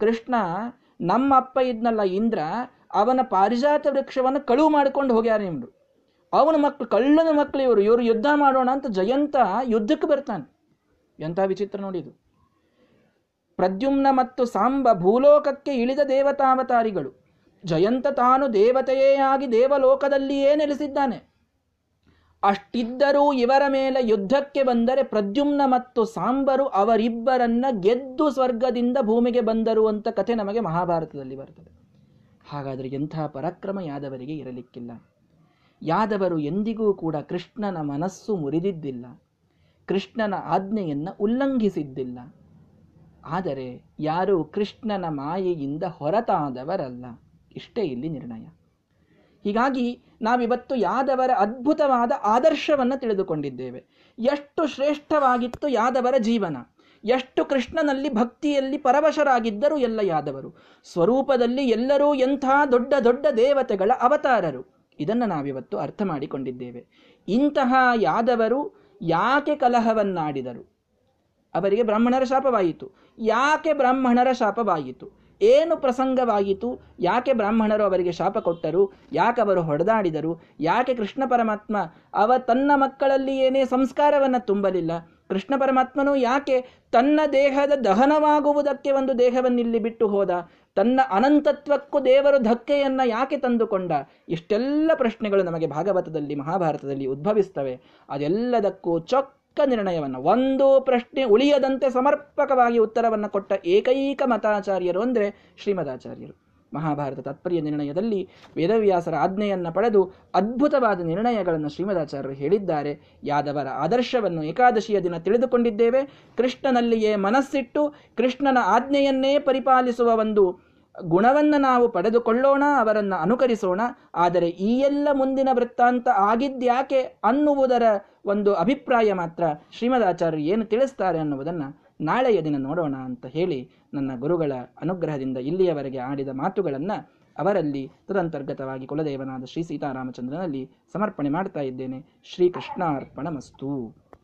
ಕೃಷ್ಣ ನಮ್ಮ ಅಪ್ಪ ಇದ್ನಲ್ಲ ಇಂದ್ರ, ಅವನ ಪಾರಿಜಾತ ವೃಕ್ಷವನ್ನು ಕಳುವು ಮಾಡಿಕೊಂಡು ಹೋಗ್ಯಾರ ಇವರು. ಅವನ ಮಕ್ಕಳು ಕಳ್ಳನ ಮಕ್ಕಳು ಇವರು. ಇವರು ಯುದ್ಧ ಮಾಡೋಣ ಅಂತ ಜಯಂತ ಯುದ್ಧಕ್ಕೆ ಬರ್ತಾನೆ. ಎಂಥ ವಿಚಿತ್ರ ನೋಡಿದು ಪ್ರದ್ಯುಮ್ನ ಮತ್ತು ಸಾಂಬ ಭೂಲೋಕಕ್ಕೆ ಇಳಿದ ದೇವತಾವತಾರಿಗಳು. ಜಯಂತ ತಾನು ದೇವತೆಯೇ ಆಗಿ ದೇವಲೋಕದಲ್ಲಿಯೇ ನೆಲೆಸಿದ್ದಾನೆ. ಅಷ್ಟಿದ್ದರೂ ಇವರ ಮೇಲೆ ಯುದ್ಧಕ್ಕೆ ಬಂದರೆ ಪ್ರದ್ಯುಮ್ನ ಮತ್ತು ಸಾಂಬರು ಅವರಿಬ್ಬರನ್ನ ಗೆದ್ದು ಸ್ವರ್ಗದಿಂದ ಭೂಮಿಗೆ ಬಂದರು ಅಂತ ಕಥೆ ನಮಗೆ ಮಹಾಭಾರತದಲ್ಲಿ ಬರ್ತದೆ. ಹಾಗಾದರೆ ಎಂಥ ಪರಾಕ್ರಮ ಯಾದವರಿಗೆ ಇರಲಿಕ್ಕಿಲ್ಲ. ಯಾದವರು ಎಂದಿಗೂ ಕೂಡ ಕೃಷ್ಣನ ಮನಸ್ಸು ಮುರಿದಿದ್ದಿಲ್ಲ. ಕೃಷ್ಣನ ಆಜ್ಞೆಯನ್ನು ಉಲ್ಲಂಘಿಸಿದ್ದಿಲ್ಲ. ಆದರೆ ಯಾರೂ ಕೃಷ್ಣನ ಮಾಯೆಯಿಂದ ಹೊರತಾದವರಲ್ಲ. ಇಷ್ಟೇ ಇಲ್ಲಿ ನಿರ್ಣಯ. ಹೀಗಾಗಿ ನಾವಿವತ್ತು ಯಾದವರ ಅದ್ಭುತವಾದ ಆದರ್ಶವನ್ನು ತಿಳಿದುಕೊಂಡಿದ್ದೇವೆ. ಎಷ್ಟು ಶ್ರೇಷ್ಠವಾಗಿತ್ತು ಯಾದವರ ಜೀವನ. ಎಷ್ಟು ಕೃಷ್ಣನಲ್ಲಿ ಭಕ್ತಿಯಲ್ಲಿ ಪರವಶರಾಗಿದ್ದರು ಎಲ್ಲ ಯಾದವರು. ಸ್ವರೂಪದಲ್ಲಿ ಎಲ್ಲರೂ ಎಂಥ ದೊಡ್ಡ ದೊಡ್ಡ ದೇವತೆಗಳ ಅವತಾರರು. ಇದನ್ನು ನಾವಿವತ್ತು ಅರ್ಥ ಮಾಡಿಕೊಂಡಿದ್ದೇವೆ. ಇಂತಹ ಯಾದವರು ಯಾಕೆ ಕಲಹವನ್ನಾಡಿದರು? ಅವರಿಗೆ ಬ್ರಾಹ್ಮಣರ ಶಾಪವಾಯಿತು. ಯಾಕೆ ಬ್ರಾಹ್ಮಣರ ಶಾಪವಾಯಿತು? ಏನು ಪ್ರಸಂಗವಾಯಿತು ಯಾಕೆ ಬ್ರಾಹ್ಮಣರು ಅವರಿಗೆ ಶಾಪ ಕೊಟ್ಟರು? ಯಾಕೆ ಅವರು ಹೊಡೆದಾಡಿದರು? ಯಾಕೆ ಕೃಷ್ಣ ಪರಮಾತ್ಮ ಅವ ತನ್ನ ಮಕ್ಕಳಲ್ಲಿ ಏನೇ ಸಂಸ್ಕಾರವನ್ನು ತುಂಬಲಿಲ್ಲ? ಕೃಷ್ಣ ಪರಮಾತ್ಮನು ಯಾಕೆ ತನ್ನ ದೇಹದ ದಹನವಾಗುವುದಕ್ಕೆ ಒಂದು ದೇಹವನ್ನಿಲ್ಲಿ ಬಿಟ್ಟು ಹೋದ? ತನ್ನ ಅನಂತತ್ವಕ್ಕೂ ದೇವರು ಧಕ್ಕೆಯನ್ನ ಯಾಕೆ ತಂದುಕೊಂಡ? ಇಷ್ಟೆಲ್ಲ ಪ್ರಶ್ನೆಗಳು ನಮಗೆ ಭಾಗವತದಲ್ಲಿ, ಮಹಾಭಾರತದಲ್ಲಿ ಉದ್ಭವಿಸ್ತವೆ. ಅದೆಲ್ಲದಕ್ಕೂ ಚೊಕ್ಕ ನಿರ್ಣಯವನ್ನು, ಒಂದು ಪ್ರಶ್ನೆ ಉಳಿಯದಂತೆ ಸಮರ್ಪಕವಾಗಿ ಉತ್ತರವನ್ನು ಕೊಟ್ಟ ಏಕೈಕ ಮತಾಚಾರ್ಯರು ಅಂದರೆ ಶ್ರೀಮದಾಚಾರ್ಯರು. ಮಹಾಭಾರತ ತಾತ್ಪರ್ಯ ನಿರ್ಣಯದಲ್ಲಿ ವೇದವ್ಯಾಸರ ಆಜ್ಞೆಯನ್ನು ಪಡೆದು ಅದ್ಭುತವಾದ ನಿರ್ಣಯಗಳನ್ನು ಶ್ರೀಮದಾಚಾರ್ಯರು ಹೇಳಿದ್ದಾರೆ. ಯಾದವರ ಆದರ್ಶವನ್ನು ಏಕಾದಶಿಯ ದಿನ ತಿಳಿದುಕೊಂಡಿದ್ದೇವೆ. ಕೃಷ್ಣನಲ್ಲಿಯೇ ಮನಸ್ಸಿಟ್ಟು ಕೃಷ್ಣನ ಆಜ್ಞೆಯನ್ನೇ ಪರಿಪಾಲಿಸುವ ಒಂದು ಗುಣವನ್ನು ನಾವು ಪಡೆದುಕೊಳ್ಳೋಣ, ಅವರನ್ನು ಅನುಕರಿಸೋಣ. ಆದರೆ ಈ ಎಲ್ಲ ಮುಂದಿನ ವೃತ್ತಾಂತ ಆಗಿದ್ಯಾಕೆ ಅನ್ನುವುದರ ಒಂದು ಅಭಿಪ್ರಾಯ ಮಾತ್ರ ಶ್ರೀಮದಾಚಾರ್ಯರು ಏನು ತಿಳಿಸ್ತಾರೆ ಅನ್ನುವುದನ್ನು ನಾಳೆಯ ದಿನ ನೋಡೋಣ ಅಂತ ಹೇಳಿ ನನ್ನ ಗುರುಗಳ ಅನುಗ್ರಹದಿಂದ ಇಲ್ಲಿಯವರೆಗೆ ಆಡಿದ ಮಾತುಗಳನ್ನು ಅವರಲ್ಲಿ ತದಂತರ್ಗತವಾಗಿ ಕುಲದೇವನಾದ ಶ್ರೀ ಸೀತಾರಾಮಚಂದ್ರನಲ್ಲಿ ಸಮರ್ಪಣೆ ಮಾಡ್ತಾ ಇದ್ದೇನೆ. ಶ್ರೀಕೃಷ್ಣಾರ್ಪಣ